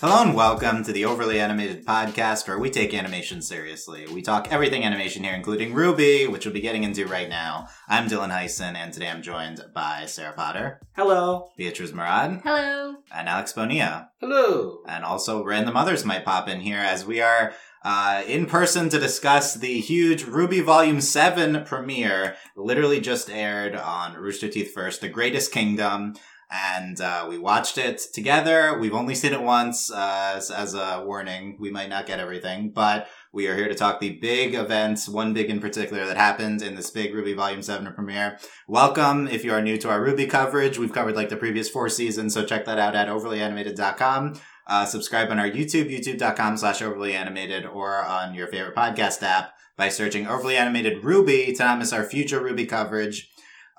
Hello and welcome to the Overly Animated Podcast, where we take animation seriously. We talk everything animation here, including Ruby, which we'll be getting into right now. I'm Dylan Heisen, and today I'm joined by Sarah Potter, Hello. Beatrice Murad, Hello. and Alex Bonilla. Hello. And also, random others might pop in here as we are uh, in person to discuss the huge Ruby Volume 7 premiere, literally just aired on Rooster Teeth First, The Greatest Kingdom. And uh, we watched it together. We've only seen it once uh, as, as a warning. We might not get everything, but we are here to talk the big events, one big in particular that happened in this big Ruby Volume 7 premiere. Welcome if you are new to our Ruby coverage. We've covered like the previous four seasons, so check that out at overlyanimated.com. Uh, subscribe on our YouTube, youtube.com slash overly animated, or on your favorite podcast app by searching overly animated Ruby to not miss our future Ruby coverage.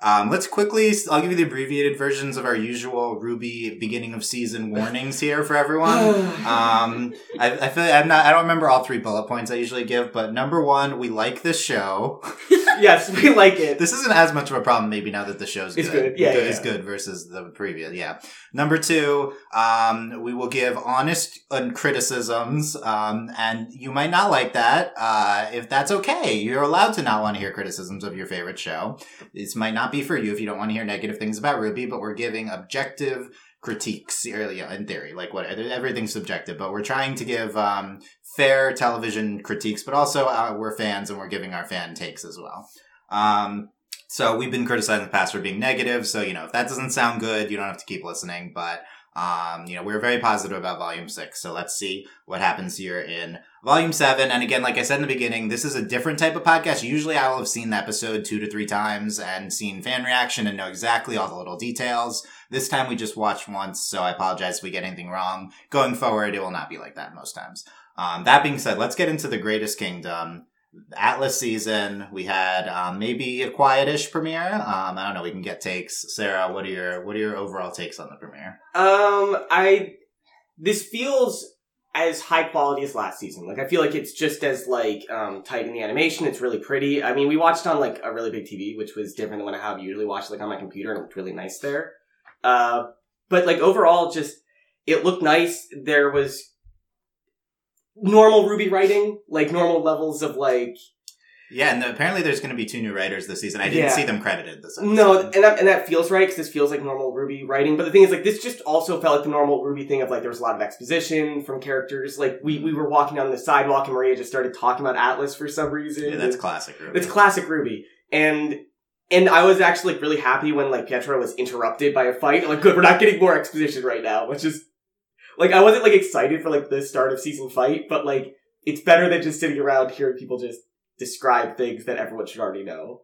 Um, let's quickly, I'll give you the abbreviated versions of our usual Ruby beginning of season warnings here for everyone. Um, I, I feel like I'm not, I don't remember all three bullet points I usually give, but number one, we like this show. yes, we like it. This isn't as much of a problem maybe now that the show's It's good. good. Yeah, yeah, It's yeah. good versus the previous. Yeah. Number two, um, we will give honest criticisms, um, and you might not like that. Uh, if that's okay, you're allowed to not want to hear criticisms of your favorite show. This might not be for you if you don't want to hear negative things about Ruby, but we're giving objective critiques yeah, in theory like what everything's subjective but we're trying to give um, fair television critiques but also uh, we're fans and we're giving our fan takes as well um, so we've been criticized in the past for being negative. So, you know, if that doesn't sound good, you don't have to keep listening. But, um, you know, we're very positive about volume six. So let's see what happens here in volume seven. And again, like I said in the beginning, this is a different type of podcast. Usually I will have seen the episode two to three times and seen fan reaction and know exactly all the little details. This time we just watched once. So I apologize if we get anything wrong. Going forward, it will not be like that most times. Um, that being said, let's get into the greatest kingdom. Atlas season. We had um, maybe a quietish premiere. Um, I don't know. We can get takes. Sarah, what are your what are your overall takes on the premiere? Um, I this feels as high quality as last season. Like I feel like it's just as like um tight in the animation. It's really pretty. I mean, we watched on like a really big TV, which was different than what I have usually watched like on my computer, and it looked really nice there. Uh, but like overall, just it looked nice. There was normal Ruby writing, like normal levels of like Yeah, and apparently there's going to be two new writers this season. I didn't Yeah. see them credited this episode. No, and that, and that feels right because this feels like normal Ruby writing. But the thing is, like, this just also felt like the normal Ruby thing of like there was a lot of exposition from characters. Like we we were walking down the sidewalk and Maria just started talking about Atlas for some reason. yeah, that's And classic. Ruby. it's classic Ruby, and and I was actually like really happy when like Pietro was interrupted by a fight. Like, good, we're not getting more exposition right now, which is like I wasn't like excited for like the start of season fight, but like it's better than just sitting around hearing people just describe things that everyone should already know.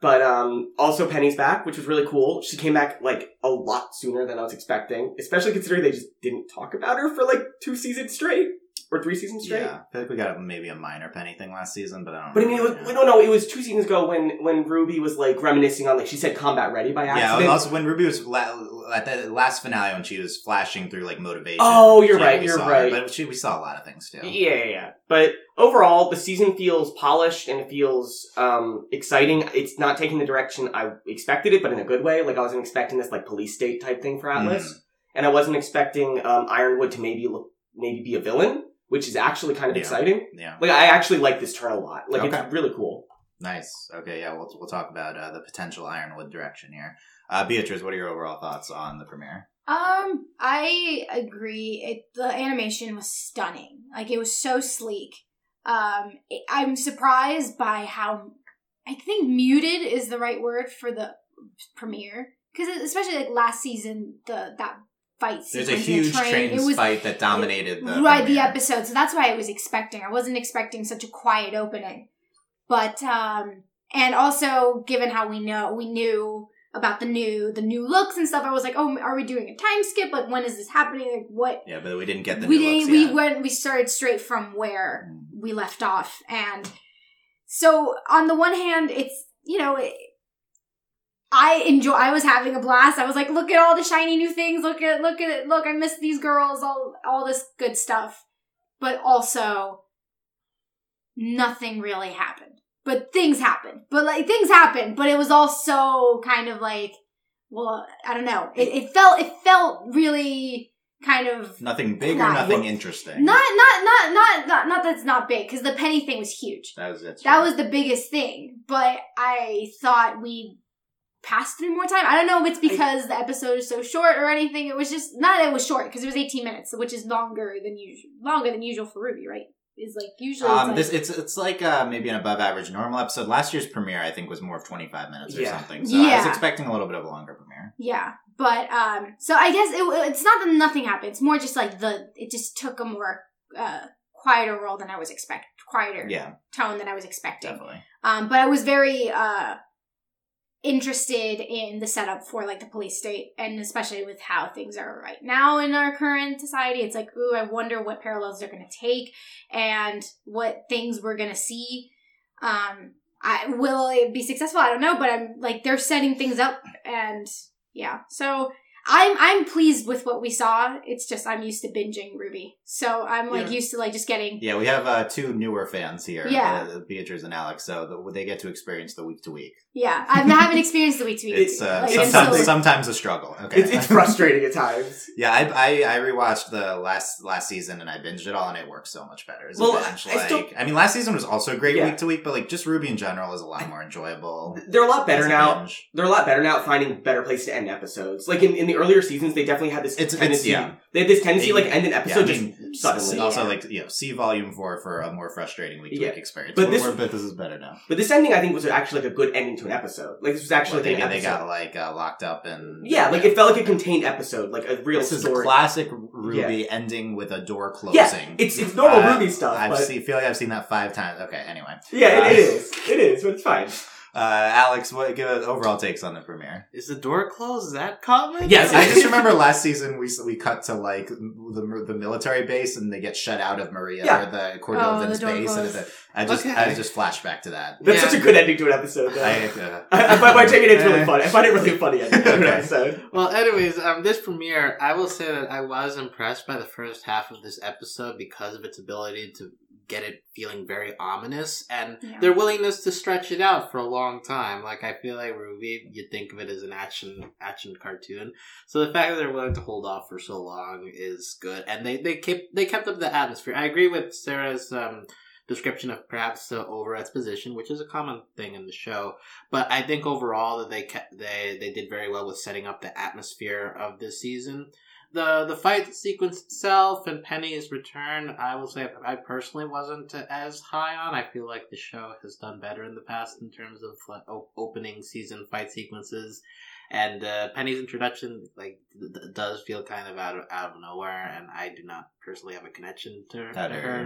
But um also Penny's back, which was really cool. She came back like a lot sooner than I was expecting, especially considering they just didn't talk about her for like two seasons straight or three seasons straight. yeah, I feel like we got maybe a minor penny thing last season, but I don't. But I mean, it was, no, no, it was two seasons ago when when Ruby was like reminiscing on like she said combat ready by yeah, accident. and also when Ruby was la- at the last finale when she was flashing through like motivation. Oh, you're yeah, right, you're saw her, right. but she, we saw a lot of things too. Yeah, yeah, yeah. But overall, the season feels polished and it feels um, exciting. It's not taking the direction I expected it, but in a good way. Like I wasn't expecting this like police state type thing for Atlas, Mm. and I wasn't expecting um, Ironwood to maybe look maybe be a villain, which is actually kind of Yeah. exciting. Yeah. Like I actually like this turn a lot. Like Okay. it's really cool. Nice. Okay, yeah, we'll we'll talk about uh, the potential Ironwood direction here. Uh, Beatrice, what are your overall thoughts on the premiere? Um, I agree. It the animation was stunning. Like it was so sleek. Um, it, I'm surprised by how I think muted is the right word for the premiere because especially like last season the that fight There's a huge train, train was fight that dominated the right the episode. So that's why i was expecting. I wasn't expecting such a quiet opening. But um and also given how we know we knew about the new the new looks and stuff i was like oh are we doing a time skip? Like when is this happening? Like what Yeah, but we didn't get the we new didn't looks we yet. went we started straight from where Mm. we left off. And so on the one hand it's you know it, i enjoy i was having a blast. I was like look at all the shiny new things. Look at look at it look i miss these girls all all this good stuff. But also nothing really happened. But things happened. But like things happened but it was also kind of like well i don't know. It, it felt it felt really kind of Nothing big or Not- nothing interesting. not not not not not not that's not big because the penny thing was huge. that was it. That was the biggest thing, but I thought we passed through more time. I don't know if it's because the episode is so short or anything. It was just not that it was short because it was 18 minutes, which is longer than usual. Longer than usual for Ruby, right? Is like usually it's Um, like, this it's it's like uh, maybe an above average normal episode. Last year's premiere, I think, was more of twenty five minutes or Yeah. something. So I was expecting a little bit of a longer premiere. Yeah, but um, so I guess it, it's not that nothing happened. It's more just like the it just took a more uh quieter role than I was expect quieter Yeah, tone than I was expecting. definitely. Um, but I was very uh interested in the setup for like the police state, and especially with how things are right now in our current society. It's like, ooh, I wonder what parallels they're going to take and what things we're going to see. Um, I will it be successful? I don't know, but I'm like they're setting things up, and yeah, so. I'm I'm pleased with what we saw. It's just I'm used to binging Ruby, so I'm like Yeah. used to like just getting Yeah, we have uh, two newer fans here, Yeah. uh, Beatrice and Alex, so the, they get to experience the week to week. yeah. I haven't experienced the week to week. It's uh, Like, sometimes so- sometimes a struggle. Okay, It's, it's frustrating at times. Yeah, I, I I rewatched the last last season and I binged it all, and it works so much better. As Well, a binge. I Like, still- I mean, last season was also great Yeah. week to week, but like just Ruby in general is a lot more enjoyable. They're a lot better a now. binge. They're a lot better now at finding better place to end episodes. Like in, in the earlier seasons, they definitely had this It's- it's- tendency. yeah. They had this tendency to like end an Yeah, episode I mean, just suddenly. Also, Yeah. like you know, see volume four for a more frustrating week to week Yeah. experience. But But this- this, but this is better now. But this ending, I think, was actually like a good ending to an episode. Like this was actually What, they, like an they episode. got like uh, locked up and yeah, like it felt like a contained episode, like a real This is story. classic Ruby ending with a door closing. Yeah, it's it's normal Uh, Ruby stuff, I but feel like I've seen that five times. Okay, anyway, yeah, it, it Uh, is. It is, but it's fine. Uh, Alex, what give us overall takes on the premiere? Is the door closed? Is that common? Yes, I just remember last season we we cut to like the the military base and they get shut out of Maria Yeah. or the Oh, Cordovin's the base. And closed. it- I just Okay. I just flashback to that. That's Yeah. such a good ending to an episode. Though. I, I, uh, I, by, by taking it, it's really Eh. funny. I find it really funny ending to an Okay. episode. Well, anyways, um, this premiere, I will say that I was impressed by the first half of this episode because of its ability to get it feeling very ominous and Yeah. their willingness to stretch it out for a long time. Like I feel like Ruby, you'd think of it as an action action cartoon, so the fact that they're willing to hold off for so long is good, and they they kept they kept up the atmosphere. I agree with Sarah's um, description of perhaps the over exposition, which is a common thing in the show. But I think overall that they kept they they did very well with setting up the atmosphere of this season. The the fight sequence itself and Penny's return, I will say I personally wasn't as high on. I feel like the show has done better in the past in terms of like, opening season fight sequences. And uh, Penny's introduction, like, th- does feel kind of out of out of nowhere, and I do not personally have a connection to her,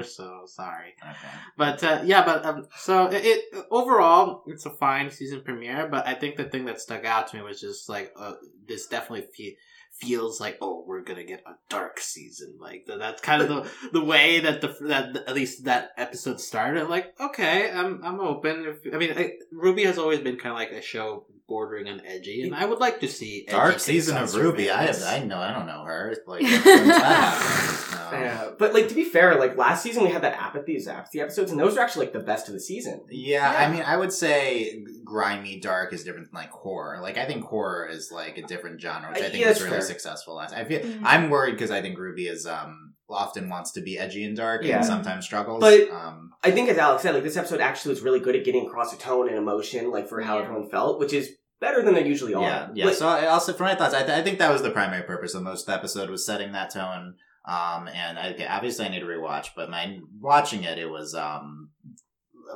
so sorry. okay. But uh, yeah, but um, so it, it overall it's a fine season premiere. But I think the thing that stuck out to me was just like uh, this definitely fe- feels like oh we're gonna get a dark season. Like that's kind of the the way that the that at least that episode started. Like okay, I'm I'm open. If, I mean, I, Ruby has always been kind of like a show bordering on edgy, and I would like to see Dark takes season of Ruby. I surveillance. I know I don't know her. Like when's that happening? No. Yeah, but like to be fair, like last season we had that apathy apathy episodes, and those are actually like the best of the season. Yeah, Yeah. I mean, I would say grimy dark is different than like horror. Like, I think horror is like a different genre, which I Uh, think yeah, was really fair. successful last. I feel Mhm. I'm worried because I think Ruby is um often wants to be edgy and dark Yeah. and sometimes struggles. But- um, I think, as Alex said, like this episode actually was really good at getting across a tone and emotion, like for how Yeah. everyone felt, which is better than they usually are. yeah, yeah. Like, so I also, for my thoughts, I, th- I think that was the primary purpose of most of the episode was setting that tone. Um, and I, obviously I need to rewatch, but my watching it, it was um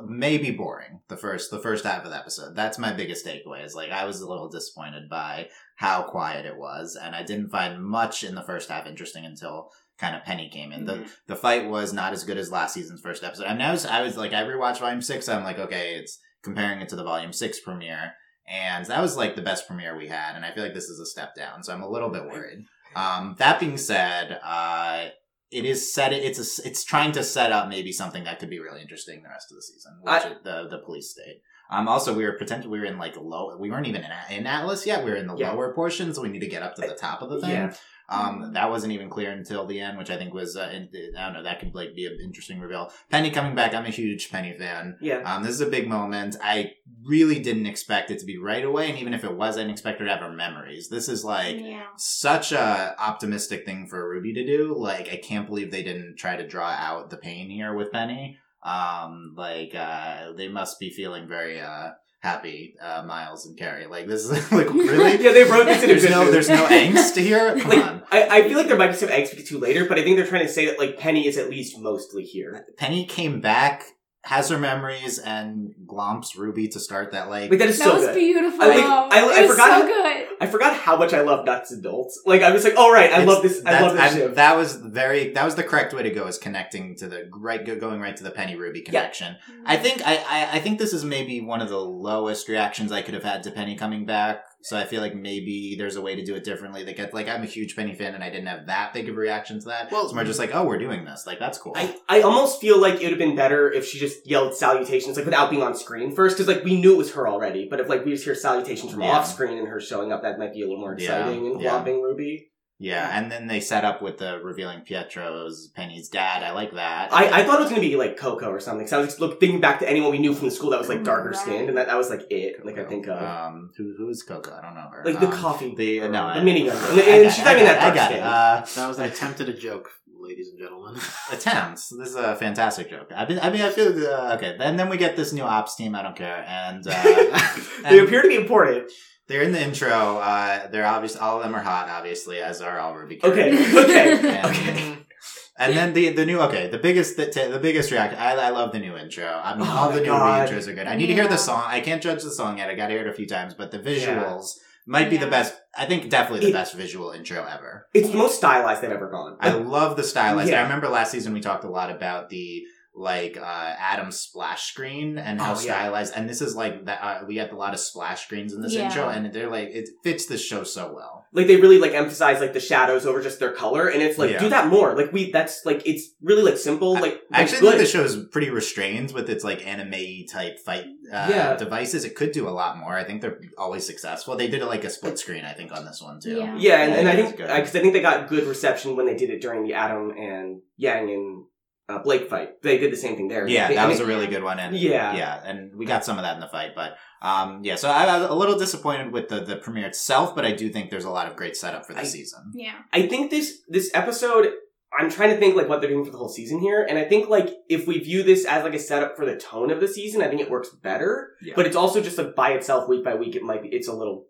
maybe boring the first the first half of the episode. That's my biggest takeaway. Is like I was a little disappointed by how quiet it was, and I didn't find much in the first half interesting until kind of Penny came in. Mm-hmm. The the fight was not as good as last season's first episode. I mean, I was I was like I rewatched Volume Six. I'm like, okay, it's comparing it to the Volume Six premiere, and that was like the best premiere we had. And I feel like this is a step down, so I'm a little bit worried. Um, that being said, uh, it is set. It's a, it's trying to set up maybe something that could be really interesting the rest of the season, which I- the the police state. Um, also, we were potentially we were in like low. We weren't even in, in Atlas yet. We were in the Yeah. lower portion, so we need to get up to the top of the thing. yeah, Um, that wasn't even clear until the end, which I think was uh, in, I don't know that could like be an interesting reveal. Penny coming back, I'm a huge Penny fan. Yeah. Um, this is a big moment. I really didn't expect it to be right away, and even if it was, I didn't expect her to have her memories. This is like yeah. such a optimistic thing for Ruby to do. Like, I can't believe they didn't try to draw out the pain here with Penny. Um, like, uh, they must be feeling very, uh, happy, uh, Miles and Kerry. Like, this is, like, really? Yeah, they wrote this in there's no, there's no angst here? Come Like, on. I, I feel like there might be some angst we get to later, but I think they're trying to say that like Penny is at least mostly here. Penny came back, has her memories, and glomps Ruby to start that, like, Like that is That so was good. beautiful. I like- I- I it was forgot so how- good. I forgot how much I love Nuts and Dolts. Like I was like, all right, I It's- love this. I love this I'm- ship. That was very. That was the correct way to go. Is connecting to the right, going right to the Penny Ruby connection. I think I, I I think this is maybe one of the lowest reactions I could have had to Penny coming back. So I feel like maybe there's a way to do it differently. They get like I'm a huge Penny fan, and I didn't have that big of a reaction to that. Well- it's we're just like, oh, we're doing this. Like that's cool. I, I almost feel like it would have been better if she just yelled salutations like without being on screen first because like we knew it was her already but if like we just hear salutations from Yeah. off screen and her showing up that might be a little more Yeah, exciting and yeah. Ruby yeah, and then they set up with the revealing Pietro's Penny's dad. I like that. I, I thought it was gonna be like Coco or something so I was just look, thinking back to anyone we knew from the school that was like darker Right. skinned and that, that was like it like I think of um, who who is Coco? I don't know her. like the Um, coffee The no, the I- minigun I and, got and it, she's I not even that it, I dark got it. skinned Uh, That was an attempted a joke, ladies and gentlemen. attempts. This is a fantastic joke. I mean, I mean, I feel uh, okay. And then we get this new ops team. I don't care, and uh, they appear to be important they're in the intro. Uh, they're obvious. All of them are hot, obviously, as are all Ruby. okay okay And- okay And then the the new okay the biggest the, the biggest reaction I, I love the new intro I mean Oh all the new God. intros are good I need to hear the song I can't judge the song yet I got to hear it a few times but the visuals might be the best I think definitely the It- best visual intro ever it's the most stylized they've ever gone I love the stylized. Yeah. I remember last season we talked a lot about the like uh Adam's splash screen and how Oh, yeah. stylized. And this is like that. Uh, we had a lot of splash screens in this Yeah. intro, and they're like it fits the show so well. like they really like emphasize like the shadows over just their color and it's like Yeah. do that more like we that's like it's really like simple like I like, actually good. think the show is pretty restrained with its like anime type fight uh, Yeah. devices. It could do a lot more. I think they're always successful. They did it like a split screen, I think, on this one too. Yeah. yeah and, and I think it's good. because I think they got good reception when they did it during the Adam and Yang and uh, Blake fight they did the same thing there Yeah, They- that I was a really good one, and Yeah. yeah, and we got some of that in the fight. But um, yeah, so I was a little disappointed with the the premiere itself, but I do think there's a lot of great setup for the season. yeah. I think this this episode I'm trying to think like what they're doing for the whole season here and I think like if we view this as like a setup for the tone of the season I think it works better Yeah. but it's also just like by itself week by week it might be it's a little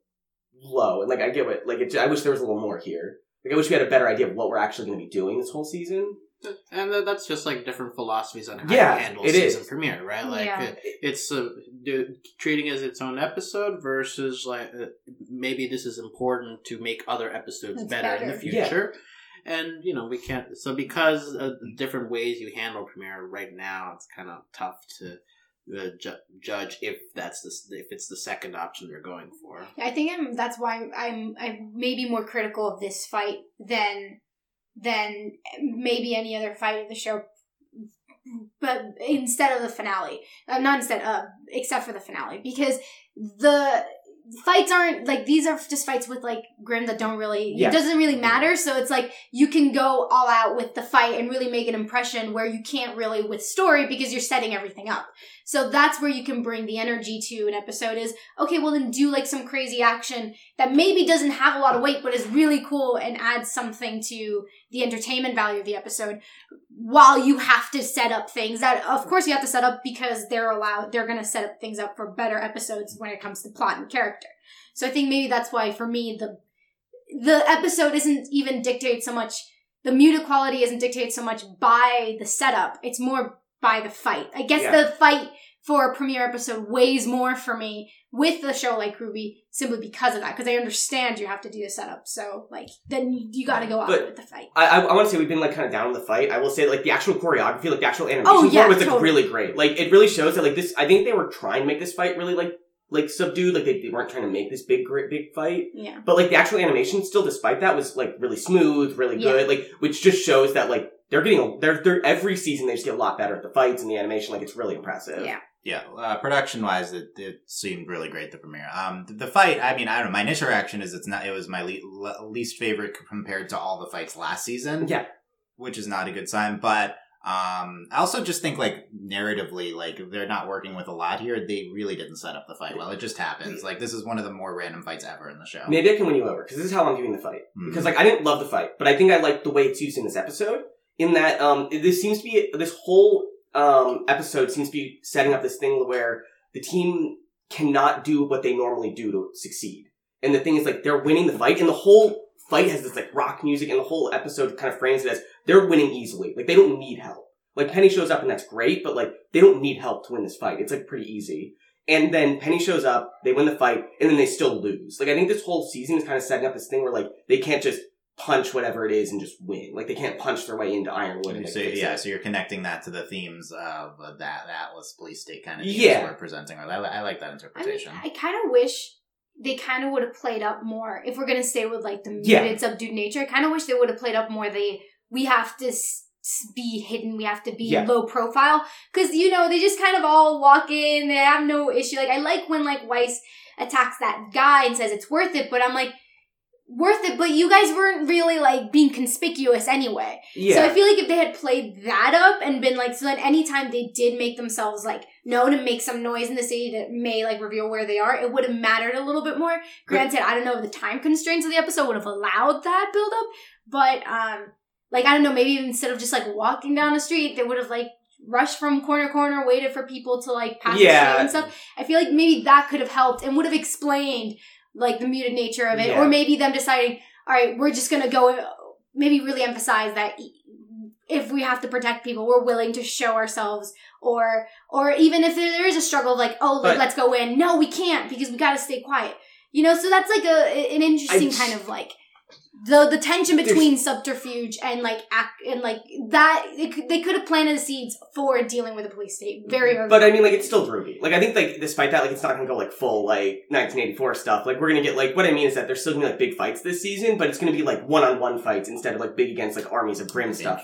low and like I get what like it, I wish there was a little more here like I wish we had a better idea of what we're actually going to be doing this whole season And that's just like different philosophies on how Yeah, you handle it season is. premiere, right? Like Yeah. uh, it's uh, do, treating it as its own episode versus like uh, maybe this is important to make other episodes It's better, in the better. Yeah. future. And you know we can't. So because of the different ways you handle premiere right now, it's kind of tough to uh, ju- judge if that's the if it's the second option they're going for. I think I'm. That's why I'm. I'm, I'm maybe more critical of this fight than than maybe any other fight of the show. But instead of the finale, uh, not instead of, except for the finale, because the fights aren't like these are just fights with like Grimm that don't really. Yeah. It doesn't really matter. So it's like you can go all out with the fight and really make an impression where you can't really with story because you're setting everything up. So that's where you can bring the energy to an episode is okay, well then do like some crazy action that maybe doesn't have a lot of weight but is really cool and adds something to the entertainment value of the episode while you have to set up things that of course you have to set up because they're allowed they're going to set up things up for better episodes when it comes to plot and character. So I think maybe that's why for me the the episode isn't even dictated so much the muted quality isn't dictated so much by the setup. It's more by the fight. I guess Yeah. the fight for a premiere episode weighs more for me with the show like Ruby simply because of that. Because I understand you have to do the setup. So like then you, got to go out But- with the fight. I, I, I want to say we've been like kind of down on the fight. I will say like the actual choreography, like the actual animation Oh, yeah, was like totally. really great. Like it really shows that like this. I think they were trying to make this fight really like like subdued. Like they, they weren't trying to make this big great big fight. Yeah. But like the actual animation, still despite that, was like really smooth, really Yeah. good. Like which just shows that like they're getting a, they're they're every season they just get a lot better at the fights and the animation. Like it's really impressive. Yeah. Yeah, uh, production wise, it, it seemed really great the premiere. Um, the, the fight, I mean, I don't know. My initial reaction is it's not. It was my le- le- least favorite compared to all the fights last season. Yeah. which is not a good sign. But um, I also just think like narratively, like they're not working with a lot here. They really didn't set up the fight well. It just happens. Like this is one of the more random fights ever in the show. Maybe I can win you over because this is how I'm viewing the fight. Hmm. Because like I didn't love the fight, but I think I like the way it's used in this episode. In that, um, this seems to be this whole um episode seems to be setting up this thing where the team cannot do what they normally do to succeed. And the thing is, like, they're winning the fight, and the whole fight has this like rock music, and the whole episode kind of frames it as they're winning easily. Like they don't need help. Like Penny shows up, and that's great, but like they don't need help to win this fight. It's like pretty easy. And then Penny shows up, they win the fight, and then they still lose. Like I think this whole season is kind of setting up this thing where like they can't just punch whatever it is and just win. Like they can't punch their way into Ironwood. And, so fix yeah, it. so you're connecting that to the themes of uh, that the Atlas Police State kind of Yeah. we're presenting. I, I like that I mean, interpretation. I kind of wish they kind of would have played up more. If we're gonna stay with like the muted, Yeah. subdued nature, I kind of wish they would have played up more. The we have to s- s- be hidden, we have to be Yeah. low profile, because you know they just kind of all walk in. They have no issue. Like I like when like Weiss attacks that guy and says it's worth it, but I'm like. Worth it, but you guys weren't really like being conspicuous anyway. yeah. So I feel like if they had played that up and been like, so then anytime they did make themselves like known and make some noise in the city that may like reveal where they are, it would have mattered a little bit more. Granted, I don't know if the time constraints of the episode would have allowed that build up, but um, like I don't know, maybe instead of just like walking down the street, they would have like rushed from corner to corner, waited for people to like pass the Yeah. street and stuff. I feel like maybe that could have helped and would have explained like the muted nature of it, Yeah. or maybe them deciding, all right, we're just gonna go. Maybe really emphasize that if we have to protect people, we're willing to show ourselves, or or even if there, is a struggle, of like oh, But- let's go in. No, we can't because we got to stay quiet. You know, so that's like a an interesting I- kind of like the the tension There's- between subterfuge and like act and like that. It they could have planted the seeds for dealing with the police state very mm-hmm. early. But I mean, like, it's still Ruby. Like, I think, like, despite that, like, it's not gonna go, like, full, like, 1984 stuff. Like, we're gonna get, like, what I mean is that there's still gonna be, like, big fights this season, but it's gonna be, like, one-on-one fights instead of, like, big against, like, armies of Grimm stuff.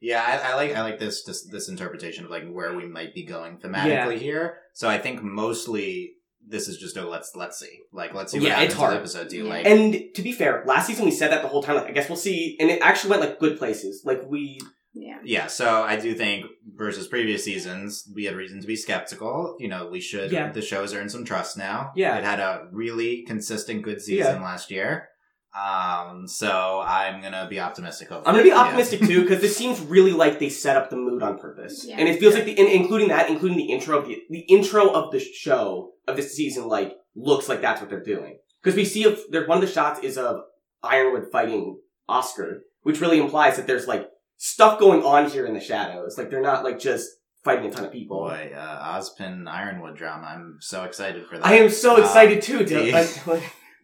Yeah, I, I like I like this, this this interpretation of like where we might be going thematically here. So I think mostly this is just a let's let's see, like let's see what Yeah, happens it's in the hard. episode. Do you Yeah. like? And to be fair, last season we said that the whole time, like, I guess we'll see, and it actually went, like, good places. Like, we, yeah. Yeah, so I do think versus previous seasons, we had reason to be skeptical. You know, we should. Yeah. The show's earned some trust now. Yeah. it had a really consistent good season last year. Um, so I'm gonna be optimistic. I'm gonna be optimistic too, because this seems really like they set up the mood on purpose. Yeah. And it feels Yeah. like the, and including that, including the intro of the, the intro of the show of this season, like, looks like that's what they're doing. Because we see, of, there, one of the shots is of Ironwood fighting Oscar, which really implies that there's, like, stuff going on here in the shadows. Like, they're not, like, just fighting a ton of people. Boy, uh, Ozpin Ironwood drama. I'm so excited for that. I am so Um, excited too, to,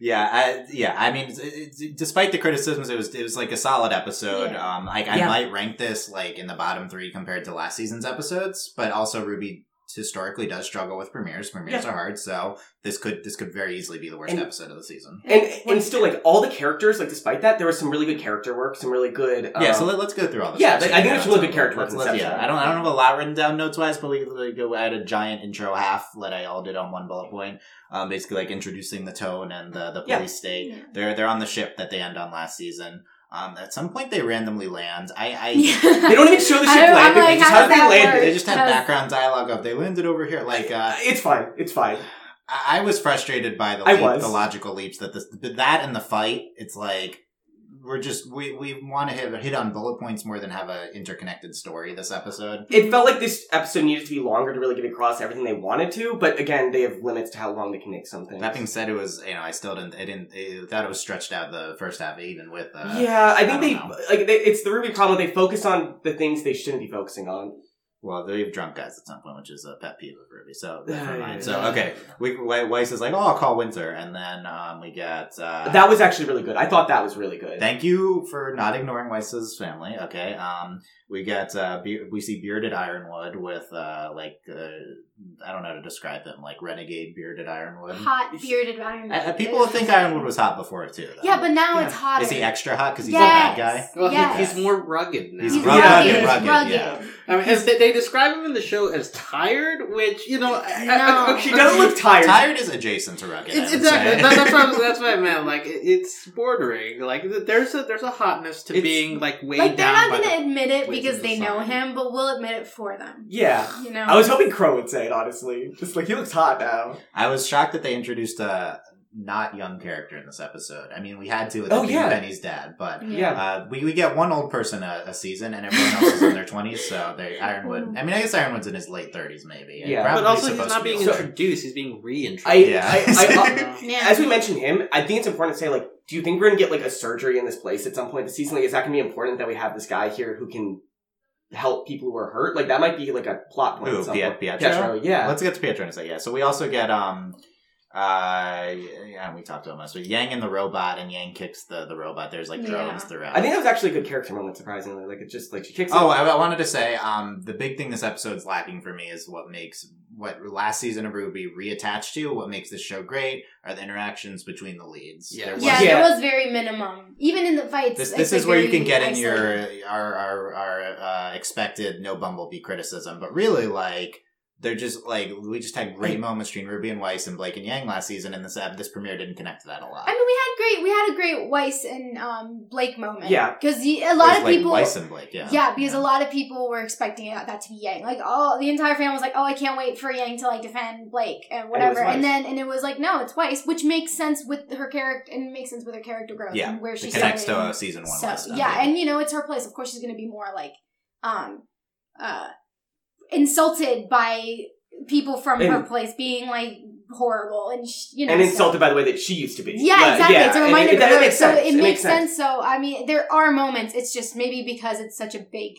yeah. I, yeah. I mean, it, it, despite the criticisms, it was it was like a solid episode. Yeah. Um, like I Yeah. might rank this like in the bottom three compared to last season's episodes, but also Ruby historically does struggle with premieres. Premieres are hard, so this could this could very easily be the worst And- episode of the season. and, and still, like, all the characters, like, despite that, there was some really good character work, some really good, um, yeah, so let, us go through all this. yeah, stuff. I think Yeah, there's some really good character work let's- let's- Yeah. I don't I don't have a lot written down notes wise, but we could like, go add a giant intro half that I all did on one bullet point. Um, basically like introducing the tone and the the Yeah. police state. Yeah. They're they're on the ship that they end on last season. Um, at some point they randomly land. I, I They don't even show the ship landing, like, they just how have they landed. they just Because- background dialogue of they landed over here. Like uh, It's fine, it's fine. I, I was frustrated by the leap, the logical leaps that this that and the fight. It's like we're just we we want to hit hit on bullet points more than have a interconnected story this episode. It felt like this episode needed to be longer to really get across everything they wanted to, but again, they have limits to how long they can make something. That being said, it was you know I still didn't I didn't I thought it was stretched out the first half even with uh, yeah, I think I they know. like they, it's the Ruby problem. They focus on the things they shouldn't be focusing on. Well they have drunk guys at some point, which is a pet peeve of Ruby. So Yeah, never mind. yeah. So okay, we Weiss is like oh I'll call Winter, and then um, we get uh, that was actually really good. I thought that was really good. Thank you for not ignoring Weiss's family. Okay. Um, We get uh, be- we see bearded Ironwood with uh, like uh, I don't know how to describe him, like renegade bearded Ironwood. Hot bearded Ironwood. Uh, people think Ironwood was hot before too. Though. Yeah, but now Yeah. it's hotter. is he extra hot because he's Yes. a bad guy? Well, Yes. he's more rugged now. He's He's rugged, rugged, rugged, rugged. yeah. I mean, as they, they describe him in the show as tired, which you know, I- I- No. okay, She doesn't look tired. Tired is adjacent to rugged. It's, exactly. say. That, that's, what, that's what I meant. Like it, it's bordering. Like there's a there's a hotness to It's- being like weighed like they're down. not by going to admit it weight because of the they know him, but we'll admit it for them. Yeah. You know. I was hoping Qrow would say it, honestly. Just like, he looks hot now. I was shocked that they introduced a not young character in this episode. I mean, we had to with Oh, yeah. Penny's dad, but Yeah. uh, we, we get one old person a, a season, and everyone else is in their twenties. So they Ironwood. I mean, I guess Ironwood's in his late thirties, maybe. Yeah. But also, he's not be being older. introduced. He's being I, reintroduced. Yeah. I, I, Yeah. as we mentioned him, I think it's important to say, like, do you think we're gonna get like a surgery in this place at some point this season? Like, is that gonna be important that we have this guy here who can help people who are hurt? Like, that might be like a plot point. Who, Piet- Pietro? Pietro, yeah. Let's get to Pietro in a second. Yeah. So we also get um. Uh, yeah, we talked about this. But Yang and the robot, and Yang kicks the, the robot. There's like Yeah. drones throughout. I think that was actually a good character moment, surprisingly. Like, it's just like she kicks. Oh, him. I, I wanted to say, um, the big thing this episode's lacking for me is what makes what last season of Ruby reattached to. What makes this show great are the interactions between the leads. Yeah. There was- yeah, Yeah. there was very minimum. Even in the fights. This, it's, this like, is where you can get in your our our, our uh, expected no Bumblebee criticism, but really like they're just like we just had great moments between Ruby and Weiss and Blake and Yang last season, and this ep- this premiere didn't connect to that a lot. I mean, we had great. We had a great Weiss and um, Blake moment. Yeah. because a lot was, of like, people. Weiss and Blake, yeah, Yeah, because a lot of people were expecting that to be Yang. Like, oh, the entire family was like, "Oh, I can't wait for Yang to like defend Blake and whatever." Weiss. And, then, and it was like, no, it's Weiss, which makes sense with her character and makes sense with her character growth yeah, and where she connects started. to uh, season one. so Weiss stuff, yeah, and you know, it's her place. Of course, she's going to be more like, um, uh, insulted by people from her place being like horrible and sh- you know and so- insulted by the way that she used to be. yeah, exactly. It's a and reminder of her. makes so sense. it, makes sense. So I mean, there are moments. It's just maybe because it's such a big.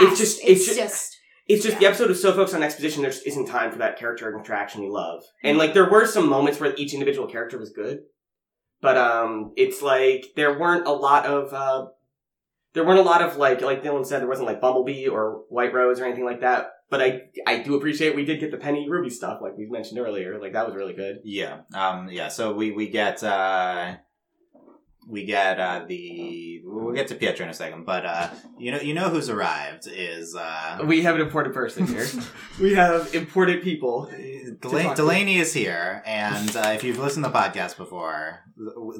It's just- It's, it's ju- just. It's just the episode is so focused on exposition, there just isn't time for that character interaction we love. And like there were some moments where each individual character was good, but um, it's like there weren't a lot of uh, there weren't a lot of like like Dylan said, there wasn't like Bumblebee or White Rose or anything like that. But I I do appreciate we did get the Penny Ruby stuff, like we mentioned earlier. Like that was really good. Yeah. Um. Yeah. So we we get uh we get uh the we'll get to Pietro in a second, but uh you know you know who's arrived is uh We have an important person here. we have important people. Delaney, to. Is here, and uh, if you've listened to the podcast before,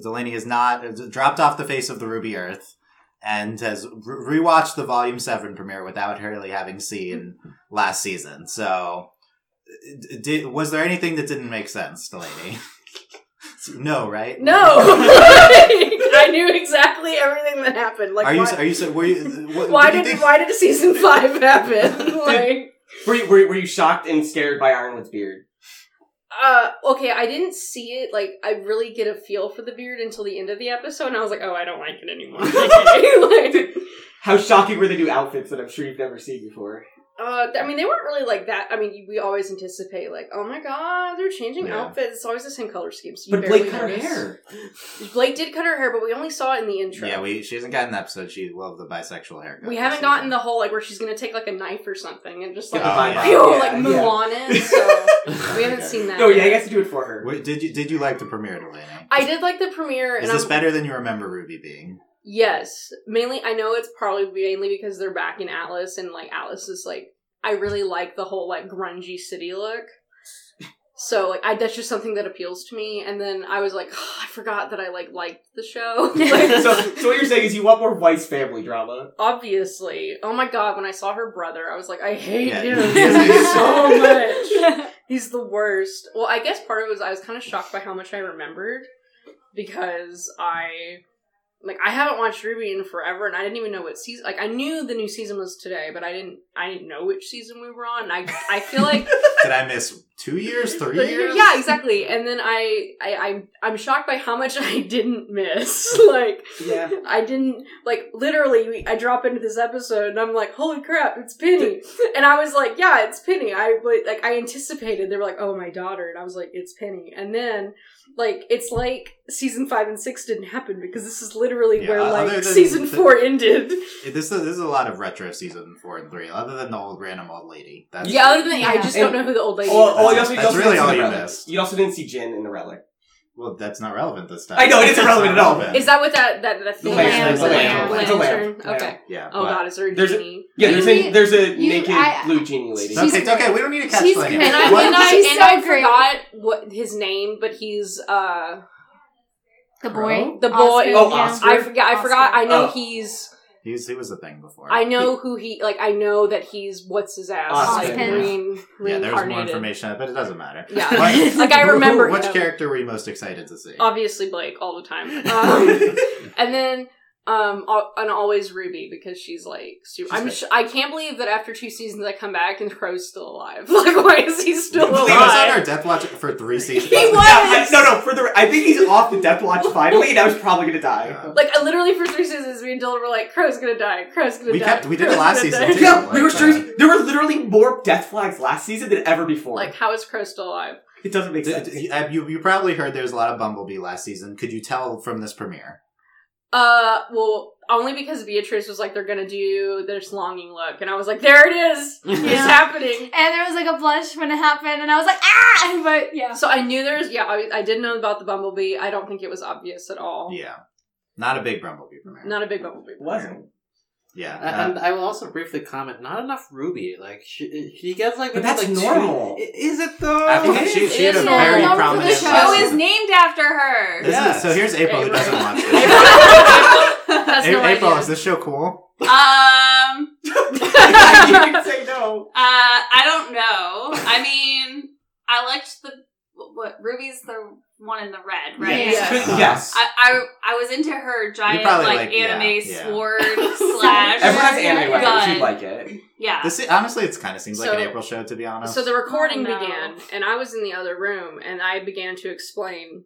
Delaney is not dropped off the face of the Ruby Earth and has re- rewatched the Volume Seven premiere without really having seen last season. So, did was there anything that didn't make sense, Delaney? no, right? No, I knew exactly everything that happened. Like, are you why, are you so were you? Uh, what, why you did think- why did season five happen? like, Were you, were, you- were you shocked and scared by Ironwood's beard? Uh, okay, I didn't see it. Like, I really get a feel for the beard until the end of the episode, and I was like, oh, I don't like it anymore. like, How shocking were the new outfits that I'm sure you've never seen before? Uh, I mean, they weren't really like that. I mean, we always anticipate like, oh my god, they're changing Yeah. outfits. It's always the same color scheme. So you But barely Blake cut her hair. Blake did cut her hair, but we only saw it in the intro. Yeah, we she hasn't gotten the episode. She loved the bisexual haircut. We haven't season. gotten the whole like where she's gonna take like a knife or something and just like the vibe yeah. out. phew, Yeah, like move yeah. on in. So we haven't Okay. seen that. No, yeah, yet. he has to do it for her. Wait, did you did you like the premiere, Delaney? I did like the premiere, Is and this I'm, better than you remember Ruby being? Yes, mainly I know it's probably mainly because they're back in Atlas, and like Atlas is like I really like the whole like grungy city look. So like I that's just something that appeals to me. And then I was like, I forgot that I like liked the show. Like, so, so what you're saying is you want more Weiss family drama? obviously. Oh my god, when I saw her brother, I was like, I hate Yeah. him so much. He's the worst. Well, I guess part of it was I was kind of shocked by how much I remembered because I like I haven't watched Ruby in forever, and I didn't even know what season. Like I knew the new season was today, but I didn't. I didn't know which season we were on. I I feel like Did I miss two years, three Three years? Yeah, exactly. And then I, I, I'm, I'm shocked by how much I didn't miss. like, Yeah. I didn't like literally. I drop into this episode and I'm like, "Holy crap, it's Penny!" and I was like, "Yeah, it's Penny." I like I anticipated. They were like, "Oh, my daughter," and I was like, "It's Penny." And then like it's like season five and six didn't happen because this is literally Yeah, where like season the- four ended. This is this is a lot of retro season four and three, other than the old random old lady. That's Yeah, other than I just And- don't know who the old lady Oh, is. oh, you also, you That's also really didn't see all you missed. You also didn't see Jinn in the relic. well, that's not relevant this time. I know, it isn't relevant at all. relevant. Is that what that that that thing lamp, is? the lamp, it's a lamp. Lantern? Okay. yeah. Oh god, is there a There's a- genie? Yeah, there's a there's a you- naked I- blue genie lady. She's okay, okay. We don't need to catch She's Lenny. great. And I and I, She's and so I forgot what his name, but he's uh The boy. the boy. Oscar, Oh, yeah. Oscar. I forgot. I forgot. I know Oh. he's. He's he was a thing before. I know who he like. I know that he's what's his ass Oscar. like Yeah. green Yeah, there's more information, but it doesn't matter. Yeah. What- Like, I who- who- remember Which him. character were you most excited to see? Obviously Blake all the time. Um, and then um and always Ruby because she's like super. She's I'm great. sh- I can't believe that after two seasons I come back and Qrow's still alive. Like why is he still he was on alive? our Death Watch for three seasons. He Yeah, was! I- no, no. For the, I think he's off the death watch finally, and I was probably gonna die. Yeah. Like literally for three seasons, me and Dylan were like, "Qrow's gonna die. Qrow's gonna die. We die." kept- we did it last season, die." too. Yeah, we were like, straight. There were literally more death flags last season than ever before. Like, how is Qrow still alive? it doesn't make sense. d- uh, you, you probably heard there's a lot of Bumblebee last season. Could you tell from this premiere? Uh, well, only because Beatrice was like, "They're gonna do this longing look," and I was like, "There it is. It's Yeah. happening." And there was like a blush when it happened, and I was like, ah! But yeah. So I knew there's yeah, I, I did know about the Bumblebee. I don't think it was obvious at all. Yeah. Not a big Bumblebee premiere. Not a big Bumblebee. It wasn't. Yeah. Uh, and I will also briefly comment: not enough Ruby. Like she, she gets like, But that's like normal. I- Is it though? I think it she, is- she had a it is very normal for the show. show Yes. is named after her. This Yeah. is, so here's April who doesn't watch this. That's A- no April, idea. is this show cool? Um, you can say no. uh, I don't know. I mean, I liked the what Ruby's the one in the red, right? Yeah. yes. I, I I was into her giant like, like- anime yeah. sword slash. Everyone has anime yeah, weapons. yeah. You'd like it. yeah. This honestly, it kind of seems like an April show, to be honest. So the recording Oh, no. began, and I was in the other room, and I began to explain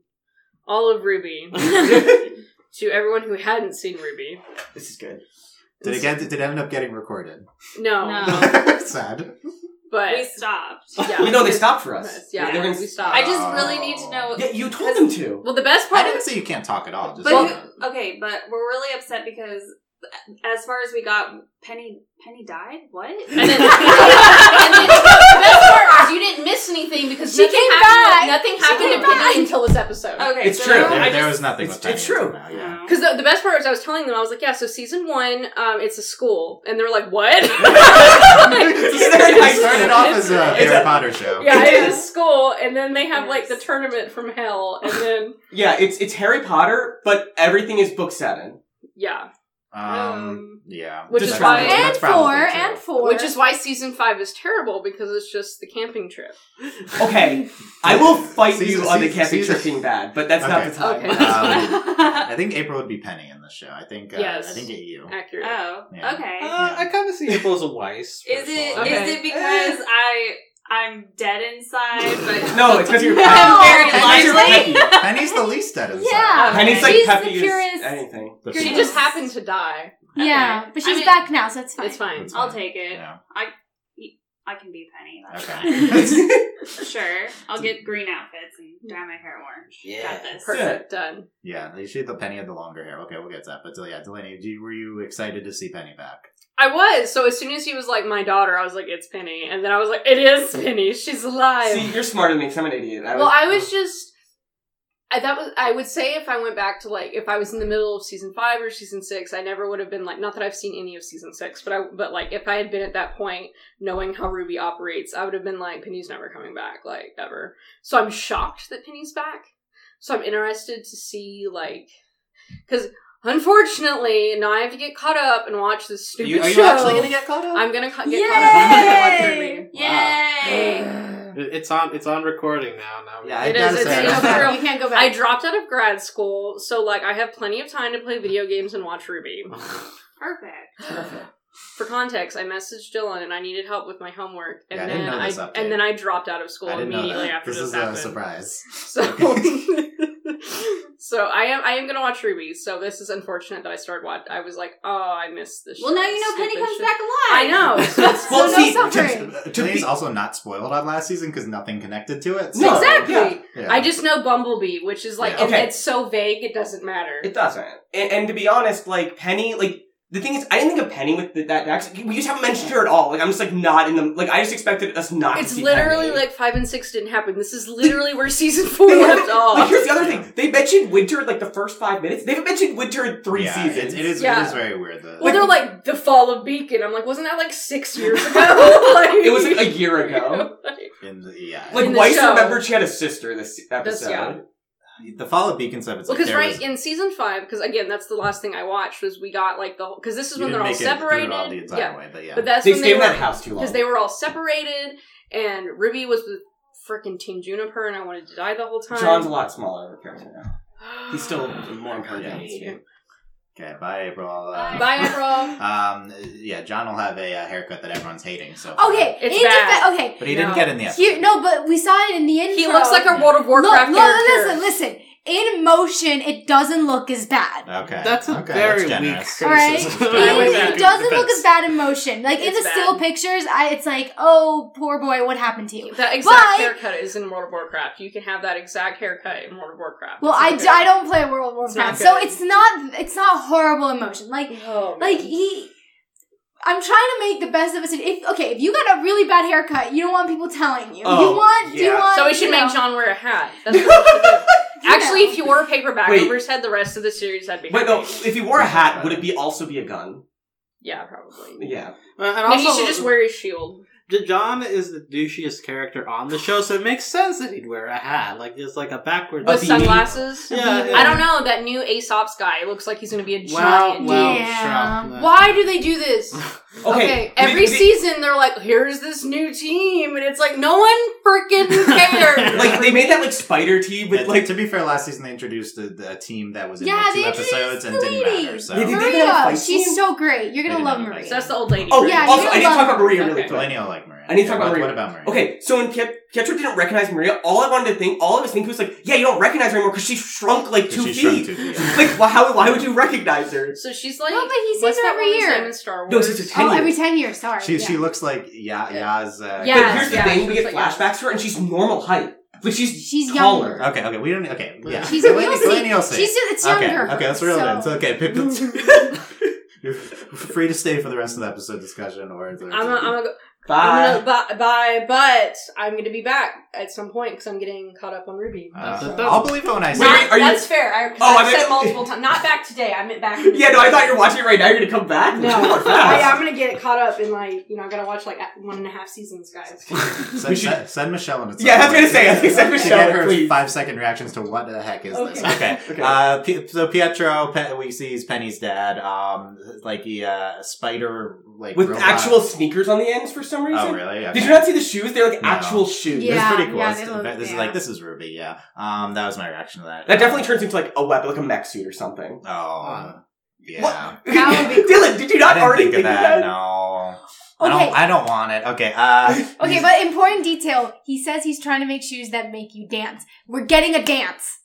all of Ruby to everyone who hadn't seen Ruby. This is good. did it get? Did it end up getting recorded? No, No. Sad. But we stopped. yeah, We know they stopped for us. Yeah, They were gonna- we stopped. I just really need to know. Yeah, you told them to. well, the best part. I didn't say you can't talk at all. Just But Well- who- okay, but we're really upset because as far as we got, Penny Penny died. What? And then, and then the best part is you didn't miss anything because She nothing came happened. back. Nothing happened to Penny back. until this episode. okay, It's so true. there, there was nothing. it's- with Penny it's true. until now, yeah. Because the, the best part was I was telling them I was like, yeah. So season one, um, it's a school, and they were like, what? it started off as a Harry a- Potter show. Yeah, it's a school, and then they have like the tournament from hell, and then Yeah, it's it's Harry Potter, but everything is book seven. yeah, Um, Um, yeah. Which That's is probably- why- and four, and four. which is why season five is terrible because it's just the camping trip. Okay, I will fight Season- you on the camping season- trip being bad, but that's not the time. Okay. Um, I think April would be Penny in this show. I think. Uh, Yes. I think it you. Accurate. oh, Yeah. okay. Uh, I kind of see April as a Weiss. Is it is personally. Okay. it because I I'm dead inside, but No, it's because you're I'm very lively. Peppy. Penny's the least dead inside. Yeah. Penny's like She's the Peppy is purest- anything. The She purest. just happened to die. yeah, Okay. but I she's mean- back now, so it's fine. It's fine. It's I'll take it. Yeah. I can be Penny. That's Okay. fine. Sure. I'll get green outfits and dye my hair orange. Yeah. Got this. Perfect. Done. yeah, you see the Penny had the longer hair. Okay, we'll get that. But yeah, Delaney, do you, were you excited to see Penny back? I was. So as soon as he was like my daughter, I was like, it's Penny, and then I was like, it is Penny. She's alive. See, you're smarter than me I'm an idiot. I well, I was just. I, that was. I would say if I went back to like if I was in the middle of season five or season six, I never would have been like. Not that I've seen any of season six, but I. But like if I had been at that point, knowing how Ruby operates, I would have been like, Penny's never coming back, like ever. So I'm shocked that Penny's back. So I'm interested to see like, because unfortunately now I have to get caught up and watch this stupid you, are you show. actually gonna get caught up? I'm gonna ca- get caught up. I'm gonna watch Ruby. Yay! It's on. It's on recording now. Now. Yeah, It I it's- say, it's I- real. you can't go back. I dropped out of grad school, so like I have plenty of time to play video games and watch Ruby. Perfect. Perfect. For context, I messaged Dylan and I needed help with my homework, and Yeah, I then didn't know I this update. and then I dropped out of school I immediately after This this, is happened. a surprise. So, So I am I am gonna watch Ruby. So this is unfortunate that I started watch. I was like, oh, I missed this. Well, now you know Penny comes shit. back alive. I know. So it's, Well, so see, no suffering. to Penny's be- also not spoiled on last season because nothing connected to it. No, exactly. yeah. Yeah. I just know Bumblebee, which is like Yeah. and Okay. it's so vague it doesn't matter. It doesn't. And, and to be honest, like Penny, like the thing is, I didn't think of Penny with the, that. Actually, we just haven't mentioned her at all. Like I'm just like not in the. Like I just expected us not. It's to see literally Penny. like five and six didn't happen. This is literally where season four They left off. Like here's the other thing. They mentioned winter like the first five minutes. They haven't mentioned winter in three yeah, seasons. It, it is. Yeah. It is very weird. Though. well, they're like the fall of Beacon. I'm like, wasn't that like six years ago? like, It was like a year ago. in the, yeah. Like In the Weiss show. remembered she had a sister this episode. yeah. The fall of Beacon stuff. It's Well, like because right was- in season five, because again, that's the last thing I watched was we got like the whole because this is you when they're all separated. all the yeah, way, but yeah. but that's They when stayed they in that house too long. because they were all separated, and Ruby was with freaking Team JNPR, and I wanted to die the whole time. Jaune's a lot smaller of a character now. He's still more important Yeah. Than he's been. okay, bye, April. Uh, Bye, April. Um, yeah, Jaune will have a uh, haircut that everyone's hating. So Okay, It's in bad. defe- okay. but he didn't get in the episode. Here, no, but we saw it in the intro. He looks like a World of Look, Warcraft look, character. listen, listen. In motion, it doesn't look as bad. Okay, That's a okay, very that's weak generous. All right, it, it doesn't look as bad in motion. Like in It's the still pictures, I, it's like, oh, poor boy, what happened to you? That exact But- haircut is in World of Warcraft. You can have that exact haircut in World of Warcraft. Well, It's I, not d- good. I don't play World of It's Warcraft, so it's not it's not horrible emotion. Like Oh, like he. I'm trying to make the best of it. If okay, if you got a really bad haircut, you don't want people telling you. Oh, you want you yeah. want. So we should you make know, Jaune wear a hat. That's what we should do. you Actually, know. if you wore a paper bag Wait. over his head, the rest of the series that'd be. Wait, no. happy. If he wore a hat, would it be also be a gun? Yeah, probably. Yeah. Uh, and Maybe you also, should just wear his shield. J- Jaune is the douchiest character on the show, so it makes sense that he'd wear a hat, like just like a backwards. With beanie. sunglasses. Yeah, yeah. I don't know. That new Ace Ops guy looks like he's going to be a Well, giant. well, Yeah. sure. Why do they do this? Okay. Okay, every we- we- season they're like, "Here's this new team," and it's like no one freaking cares. Like they made that like spider team but Yeah, like to be fair, last season they introduced a, a team that was in Yeah, like, two they introduced episodes and the didn't lady. matter. So They did- Maria, have a fight she's scene? so great. You're gonna love have a fight Maria. So that's the old lady. Oh right? Yeah, also I need to talk about her. Maria really Okay. quick. Delaney will like Maria. I need to talk what, about Maria. What about Maria? Okay, so when Piet- Pietro didn't recognize Maria, all I wanted to think, all I was thinking was like, yeah, you don't recognize her anymore because she shrunk like two she feet. two feet, yeah. like, why, how, why would you recognize her? So she's like, No, but he sees her every woman's year. name in Star Wars? No, it's just a ten Oh, years. every ten years. Sorry. She yeah. she looks like Ya Yeah. Ya's. Uh, Yeah. but here's the yeah, thing, we get like flashbacks to her and she's normal height. Like she's She's taller. younger. Okay, okay, we don't. Okay, yeah. She's Delaney, we'll see. Delaney will see. She's just, it's okay, younger. okay, let's reel so. it in. So, okay, pick, you're free to stay for the rest of the episode discussion, or I'm I'm gonna go. Bye. I'm gonna bye, bye, but I'm gonna be back at some point because I'm getting caught up on Ruby. Uh, I'll believe it when I see Wait, Not- it. are you- that's fair. I, 'cause Oh, I've I said multiple times. Not back today. I meant back. yeah, no, I thought you were watching it right now. You're gonna come back. No, I, I'm gonna get caught up in like you know I gotta watch like one and a half seasons, guys. Send, We should- send, send Michelle in. Yeah, I was gonna say, I was gonna send Michelle get her please. five second reactions to what the heck is this? Okay. Okay. Okay. Uh, P- so Pietro, Pe- we see he's Penny's dad. Um, like he uh, spider like With robot. actual sneakers on the ends for some reason. Oh really? Okay. Did you not see the shoes? They're like No. actual shoes. Yeah. It's pretty cool. yeah, they look- this is like this is Ruby. Yeah. Um, that was my reaction to that. That definitely turns into like a weapon, like a mech suit or something. Oh. Yeah. What? That would be Dylan, did you I not didn't already think of that. No. I Okay. don't. I don't want it. Okay. Uh. Okay, but important detail. He says he's trying to make shoes that make you dance. We're getting a dance.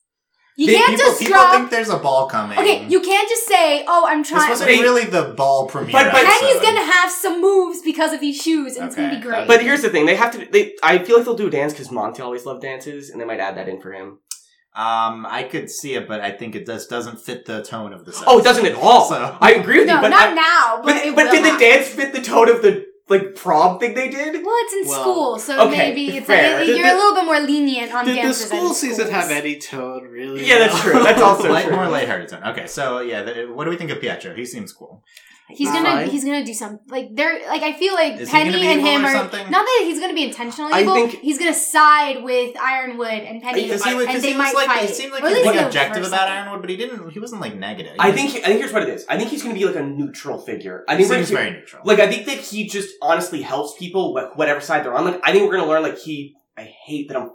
You They- can't people, just people drop. think there's a ball coming. okay, you can't just say, "Oh, I'm This trying." wasn't Wait. really the ball premiere. But- but- Penny's episode. gonna have some moves because of these shoes, and it's gonna be great. But here's the thing: they have to. They, I feel like they'll do a dance because Monty always loved dances, and they might add that in for him. Um, I could see it, but I think it just doesn't fit the tone of this. Oh, it doesn't at all. So- I agree with no, you, but not I- now. But but, it but will did the dance fit the tone of the like prom thing they did? Well, it's in Well, school, so okay, maybe it's fair. like you're the- a little bit more lenient on Did the dances. school at season have any tone, really? Yeah, that's true. That's also Light, true. more lighthearted tone. Okay, so yeah, the, what do we think of Pietro? He seems cool. He's gonna fine. he's gonna do some like they're like I feel like Is he Penny gonna be and evil him or are something? not that he's gonna be intentionally I evil. think- he's gonna side with Ironwood and Penny, Because he, and was- 'cause they he might was like, fight. it seemed like Or at he was least like the objective first about second. Ironwood, but he didn't. He wasn't like negative. I He think. I think here's what it is. I think he's going to be like a neutral figure. I he think we're seems gonna- very neutral. Like I think that he just honestly helps people, wh- whatever side they're on. Like I think we're gonna learn. Like he, I hate that I'm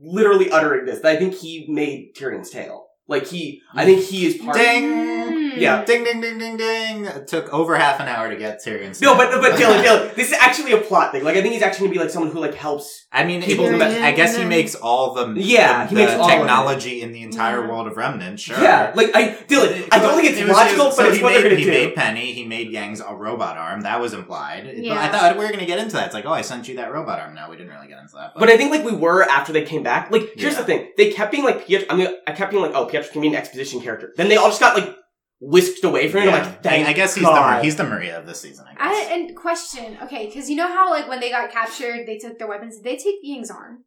literally uttering this. But I think he made Tyrian's tail. Like he, I think he is part. Ding! Yeah. Ding ding ding ding ding! It took over half an hour to get Tyrian. No, but but Dylan, Dylan, this is actually a plot thing. Like I think he's actually gonna be like someone who like helps. I mean, People he- who- I guess he makes all the Yeah, the, he makes the all technology in the entire world of Remnant. Sure. Yeah, like I, Dylan, I don't think it's It was logical, just- but so it's he what made, they're gonna he do. made Penny. He made Yang's a robot arm. That was implied. But Yeah. I thought we were going to get into that. It's like, oh, I sent you that robot arm. No, we didn't really get into that. But I think like we were after they came back. Like here's Yeah. the thing: they kept being like Pietro. I mean, I kept being like, oh, Pietro can be an exposition character. Then they all just got like whisked away from it. I'm Yeah. like, thank I, I guess he's God. the he's the Maria of this season. I I, guess. and question, okay, because you know how like when they got captured, they took their weapons. Did they take Ying's arm?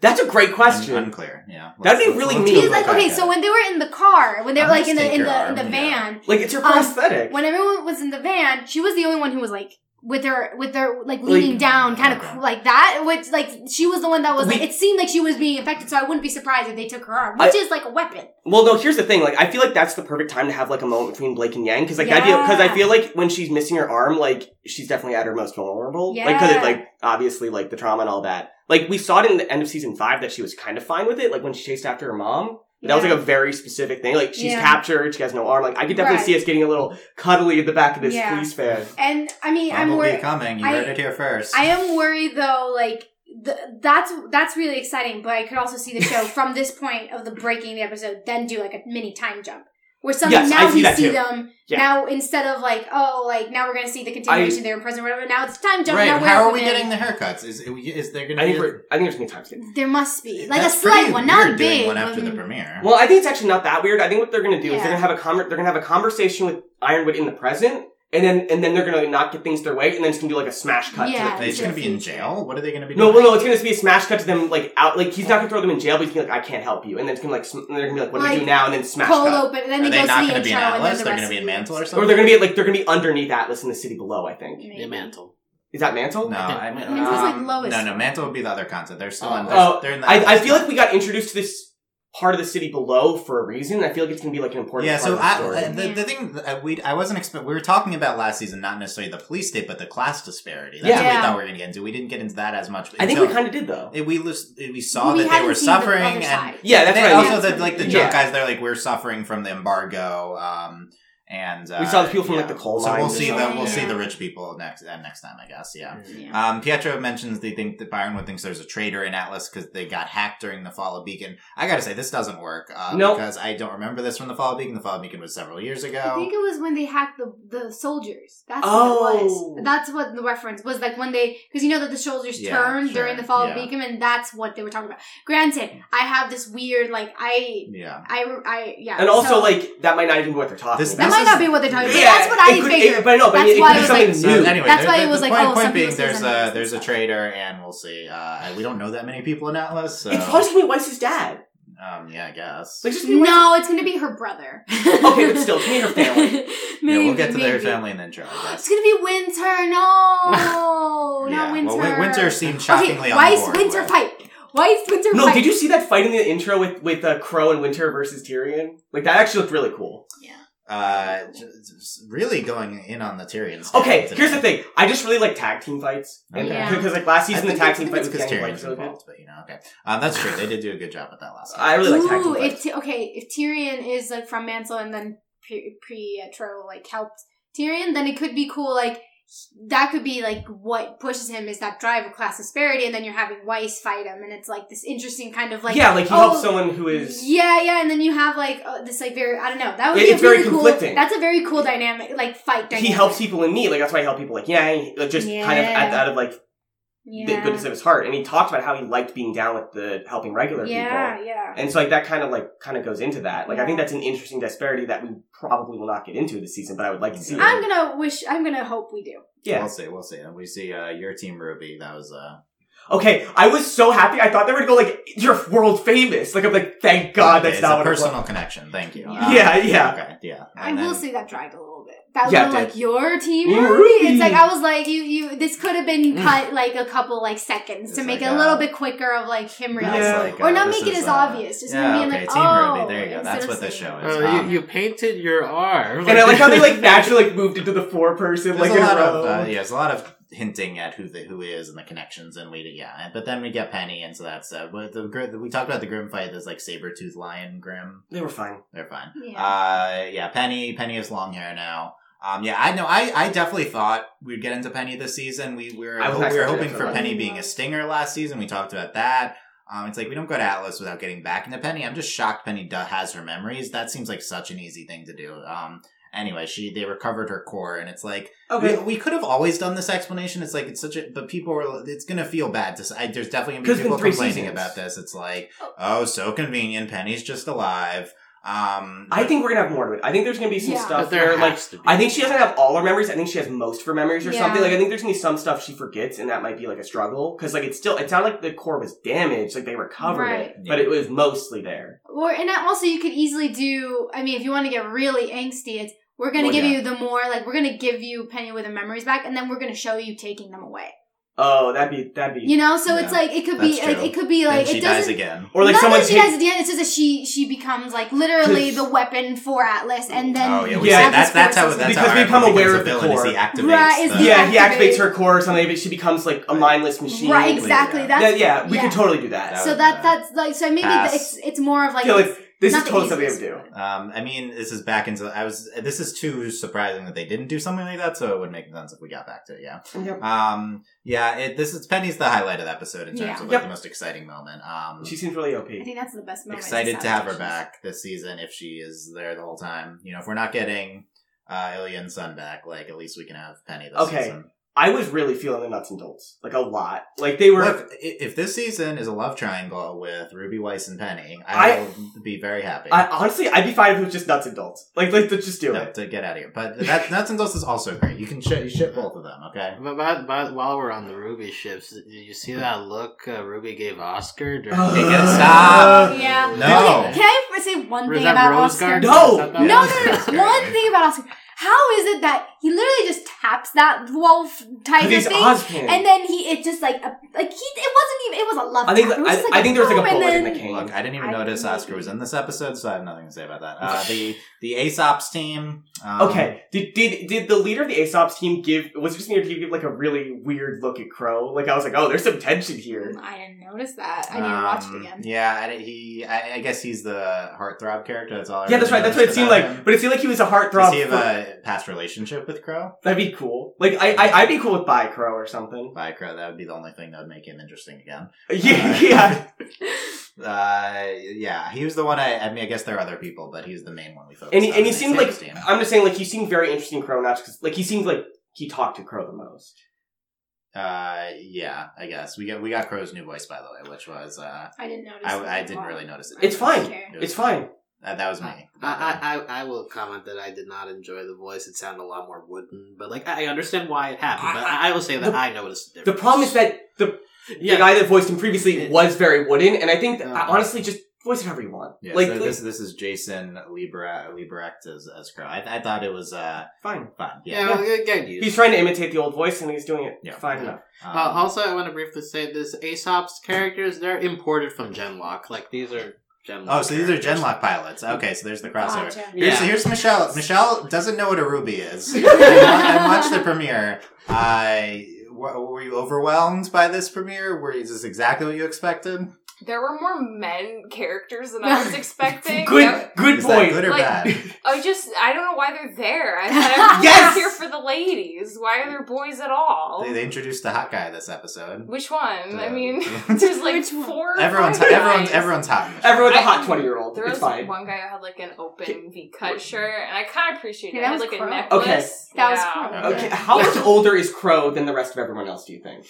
That's a great question. Un- unclear. Yeah. That'd be Let's- really let's mean. like okay, so when they were in the car, when they were I'll like in the in your the in arm, the yeah. van, like it's her Um, prosthetic. when everyone was in the van, she was the only one who was like with her with her like leaning Like- down, kind of like that. Which like she was the one that was like it seemed like she was being affected. So I wouldn't be surprised if they took her arm, which is like a weapon. well, no, here's the thing. Like, I feel like that's the perfect time to have like a moment between Blake and Yang because like that because I feel like when she's missing her arm, like she's definitely at her most vulnerable. yeah. Like, because it like obviously like the trauma and all that. Like we saw it in the end of season five that she was kind of fine with it. Like when she chased after her mom. That was like a very specific thing. Like she's Yeah. captured, she has no arm. Like I could definitely Right. see us getting a little cuddly at the back of this Yeah. police van. And I mean, I'm worried. coming. You I- heard it here first. I am worried though, like th- that's that's really exciting. But I could also see the show from this point of the breaking the episode, then do like a mini time jump where something Yes, now I see we that see too. them Yeah. now instead of like oh like now we're gonna see the continuation they were in prison or whatever. Now it's time jump. right. Now How are we women. getting the haircuts? Is is there going to I be? think we're, I think there's gonna be time skip. There must be like That's a slight one, not weird doing big. one after the um, premiere. Well, I think it's actually not that weird. I think what they're gonna do is they're gonna have a conver- they're gonna have a conversation with Ironwood in the present, and then and then they're gonna not get things their way, and then it's gonna do like a smash cut. Yeah. To the they just gonna be in jail? What are they going to be no, doing? well, no, it's gonna be a smash cut to them like out. Like he's not gonna throw them in jail, but he's gonna be like, I can't help you, and then it's gonna like, sm- and they're gonna be like, what do we do now? And then smash Cold cut. open, and then Are they they go not to the going to be in intro, and then Atlas? the They're going to be in Mantle or something? Or they're gonna be like they're gonna be underneath Atlas in the city below. I think Maybe. Yeah, mantle. is that Mantle? No, I mean, Mantle's like um, lowest. No, no, Mantle would be the other concept. They're still Oh. in. They're, Oh, they're in the I, I feel like we got introduced to this part of the city below for a reason. I feel like it's gonna be like an important Yeah, part so of the I, story. uh, the, the thing uh, we I wasn't expect we were talking about last season, not necessarily the police state, but the class disparity. That's what we thought we were going to get into. We didn't get into that as much. I think we kind of did though. it- we we saw We that they were seen the suffering, and. Yeah, that's they right. also Yeah. the, like the Yeah. junk guys. They're like we're suffering from the embargo. Um, and uh, We saw the people from, like, the coal So we'll see and the we'll see the rich people next uh, next time, I guess. Yeah. Yeah. Um, Pietro mentions they think that Byronwood thinks there's a traitor in Atlas because they got hacked during the fall of Beacon. I gotta say, this doesn't work uh, Nope. because I don't remember this from the fall of Beacon. The fall of Beacon was several years ago. I think it was when they hacked the the soldiers. That's Oh. what it was. That's what the reference was like when they because you know that the soldiers Yeah, turned sure, during the fall yeah. of Beacon, and that's what they were talking about. Granted, I have this weird like I yeah. I I yeah, And also, so- like that might not even be what they're talking This- that about. Might not be what they're talking about. Yeah, that's what I could- figured. it- but no, but That's it, it why it was something like- So new. anyway, That's why the, it was the like, point, oh, point some being there's a there's a traitor, and we'll see. Uh, we don't know that many people in Atlas. So, It's probably gonna be Weiss's dad. um, yeah, I guess. Like just be Weiss- No, it's gonna be her brother. Okay, but still, it's gonna be her family. maybe, yeah, we'll get to their family in the intro, I It's gonna be Winter. No, yeah. not Winter. Well, Winter seemed shockingly okay, on Weiss board. Winter with- fight. Weiss Winter fight. No, fight. did you see that fight in the intro with with uh, Qrow and Winter versus Tyrian? Like that actually looked really cool. Uh, really going in on the Tyrian. stand Okay, today. here's the thing. I just really like tag team fights, and Yeah. because like last season the tag team fights fight think with it's Kenny because White was Tyrian's really involved, but you know, okay. Um, that's true. They did do a good job with that last. I really like tag team Ooh, if fights. Ty- okay, if Tyrian is like from Mantle and then Pre- Pietro like helped Tyrian, then it could be cool. Like that could be like what pushes him is that drive of class disparity, and then you're having Weiss fight him, and it's like this interesting kind of like yeah, like he oh, helps someone who is. Yeah, yeah, and then you have like uh, this like very I don't know that would It- be a it's very really cool. conflicting. That's a very cool dynamic, like fight dynamic. He helps people in need, like that's why I help people like yeah, like just kind of Yeah. out of like the Yeah, goodness of his heart. And he talked about how he liked being down with the helping regular yeah, people. yeah. Yeah. And so like that kind of like kind of goes into that. Like I think that's an interesting disparity that we probably will not get into this season, but I would like to see. I'm it. gonna wish. I'm gonna hope we do. Yeah. We'll see. We'll see. And we see uh, your team Ruby. That was uh, Okay, I was so happy. I thought they were gonna go like you're world famous. Like I'm like, thank God okay, that's it's not a what it was. personal connection. Thank you. Yeah. Um, Yeah, yeah. Okay, yeah. I And will then- say that dragged a little bit. That Yeah, little like your team Ruby. Ruby. It's like I was like you you. This could have been Mm. cut like a couple like seconds to make like, it a little uh, bit quicker of like him That's realizing. Yeah. like, Or uh, not this make it as uh, obvious, just yeah, being okay, like, Team oh, Ruby. There you go. That's what this saying- show is. Oh, you, you painted your arm. And I like how they like naturally like moved into the four person There's like a lot of uh, yeah, there's a lot of hinting at who the who is and the connections, and we yeah. But then we get Penny, and so that's uh, but the gr- we talked about the Grimm fight. There's like saber tooth lion Grimm. They were fine. They're fine. Yeah. Uh, yeah, Penny. Penny has long hair now. Um, yeah, I know. I, I definitely thought we'd get into Penny this season. We, we were we were hoping for. Penny being a stinger last season. We talked about that. Um, it's like we don't go to Atlas without getting back into Penny. I'm just shocked Penny has her memories. That seems like such an easy thing to do. Um, anyway, she they recovered her core, and it's like Okay. we, we could have always done this explanation. It's like it's such a, but people are. It's gonna feel bad to. I, there's definitely gonna be people complaining seasons. about this. It's like, oh, so convenient. Penny's just alive. Um, I think we're gonna have more to it. I think there's gonna be some Yeah. stuff But there like has to be. I think she doesn't have all her memories. I think she has most of her memories or Yeah. something. Like I think there's gonna be some stuff she forgets, and that might be like a struggle because like it's still it sounded like the core was damaged, like they recovered Right. it, but it was mostly there. Or and also you could easily do. I mean, if you want to get really angsty, it's we're gonna Well, give yeah. you the more like we're gonna give you Penny with the memories back, and then we're gonna show you taking them away. Oh, that'd be that'd be You know, so Yeah, it's like it could be like true. it could be Then like she it doesn't. again. or like not someone that she take- dies at the end. It's just that she she becomes like literally the weapon for Atlas, and then Oh yeah, we Yeah, that's that's how forces that's Because how we become aware of the villain, is core. he activates. Right, is the, yeah, he activates her core or something, but she becomes like a mindless machine. Right, exactly. Yeah. That's yeah, yeah, we yeah. could totally do that. That So that that's like so maybe the, it's it's more of like, I like it's- this not is totally something I would do. Um, I mean, this is back into. I was. This is too surprising that they didn't do something like that. So it would make sense if we got back to it. Yeah. Yep. Um. Yeah. It. This is Penny's the highlight of the episode in terms Yeah. of like Yep. the most exciting moment. Um. She seems really OP. I think that's the best moment. excited to have her back this season if she is there the whole time. You know, if we're not getting uh Ilia and Sun back, like at least we can have Penny this Okay. season. I was really feeling the Nuts and Dolts, like a lot. Like they were. Look, i- if this season is a love triangle with Ruby Weiss and Penny, I, I- will be very happy. I honestly, I'd be fine if it was just Nuts and Dolts. Like, like let's just do No, it. to get out of here. But that Nuts and Dust is also great. You can ship, you ship both of them, okay? But, but, but while we're on the Ruby ships, did you see that look uh, Ruby gave Oscar? During it, stop. Yeah. No. Can I say one Or thing about Rose Oscar? Garden? No! No, no, no, no. One thing about Oscar. How is it that he literally just taps that wolf type of thing, Ozpin. and then he it just like a, like he it wasn't even it was a love. I think tap. It was I, just, like, I think there was like a boom, and bullet in the cane. Look, I didn't even I- notice Oscar was in this episode, so I have nothing to say about that. Uh, the the Ace Ops team. Um, Okay, did, did did the leader of the Ace Ops team give? Was it just me or did he give like a really weird look at Qrow? Like I was like, oh, there's some tension here. I didn't notice that. I need to watch it um, again. Yeah, I, he. I, I guess he's the heartthrob character. That's all. I Yeah, that's right. That's what it seemed like. him. But it seemed like he was a Does heartthrob. he have for- a past relationship with Qrow? That'd be cool. Like I, I I'd be cool with bi Qrow or something. By Qrow, that would be the only thing that would make him interesting again. Yeah, yeah. Uh, yeah, he was the one. I. I mean, I guess there are other people, but he's the main one we focused And he, on. and he seemed like team. I'm just saying like he seemed very interesting Qrow, not because like he seemed like he talked to Qrow the most. Uh, yeah, I guess we got we got Qrow's new voice by the way, which was uh, I didn't notice. I, it I didn't really notice it. It's fine. It was It's fine. That, that was me. I, I, I I will comment that I did not enjoy the voice. It sounded a lot more wooden, but like I understand why it happened. But I, I will say that The- I noticed the The problem is that the yeah, the guy that voiced him previously was very wooden, and I think that, Uh-huh. honestly just voice it however you want. Yeah, like so this this is Jason Libra Liebrecht as as Qrow. I, I thought it was uh fine. fun. yeah, Yeah. well, get- get. He's trying to imitate the old voice, and he's doing it Yeah. fine Yeah. enough. Um, Uh, also, I want to briefly say this Ace Ops characters, they're imported from Genlock. Like, these are Genlock oh, so these are. Genlock pilots. Okay, so there's the crossover. Gotcha. Here's, Yeah. here's Michelle. Michelle doesn't know what a ruby is. I, I watched the premiere. I were you overwhelmed by this premiere? Were is this exactly what you expected? There were more men characters than I was expecting. Good, That- good Is that point. good or Like- bad? I just I don't know why they're there. I thought everyone Yes! here for the ladies. Why are there boys at all? They, they introduced the hot guy this episode. Which one? I Uh, mean, there's like Which four. Everyone's five everyone's everyone's hot. Everyone's a I- hot twenty year old. There It's was fine. one guy who had like an open V cut shirt, and I kind of appreciated Yeah, it. that had was like a Crow. necklace. That was Yeah. Qrow. Okay, Yeah. how much older is Qrow than the rest of everyone else? Do you think?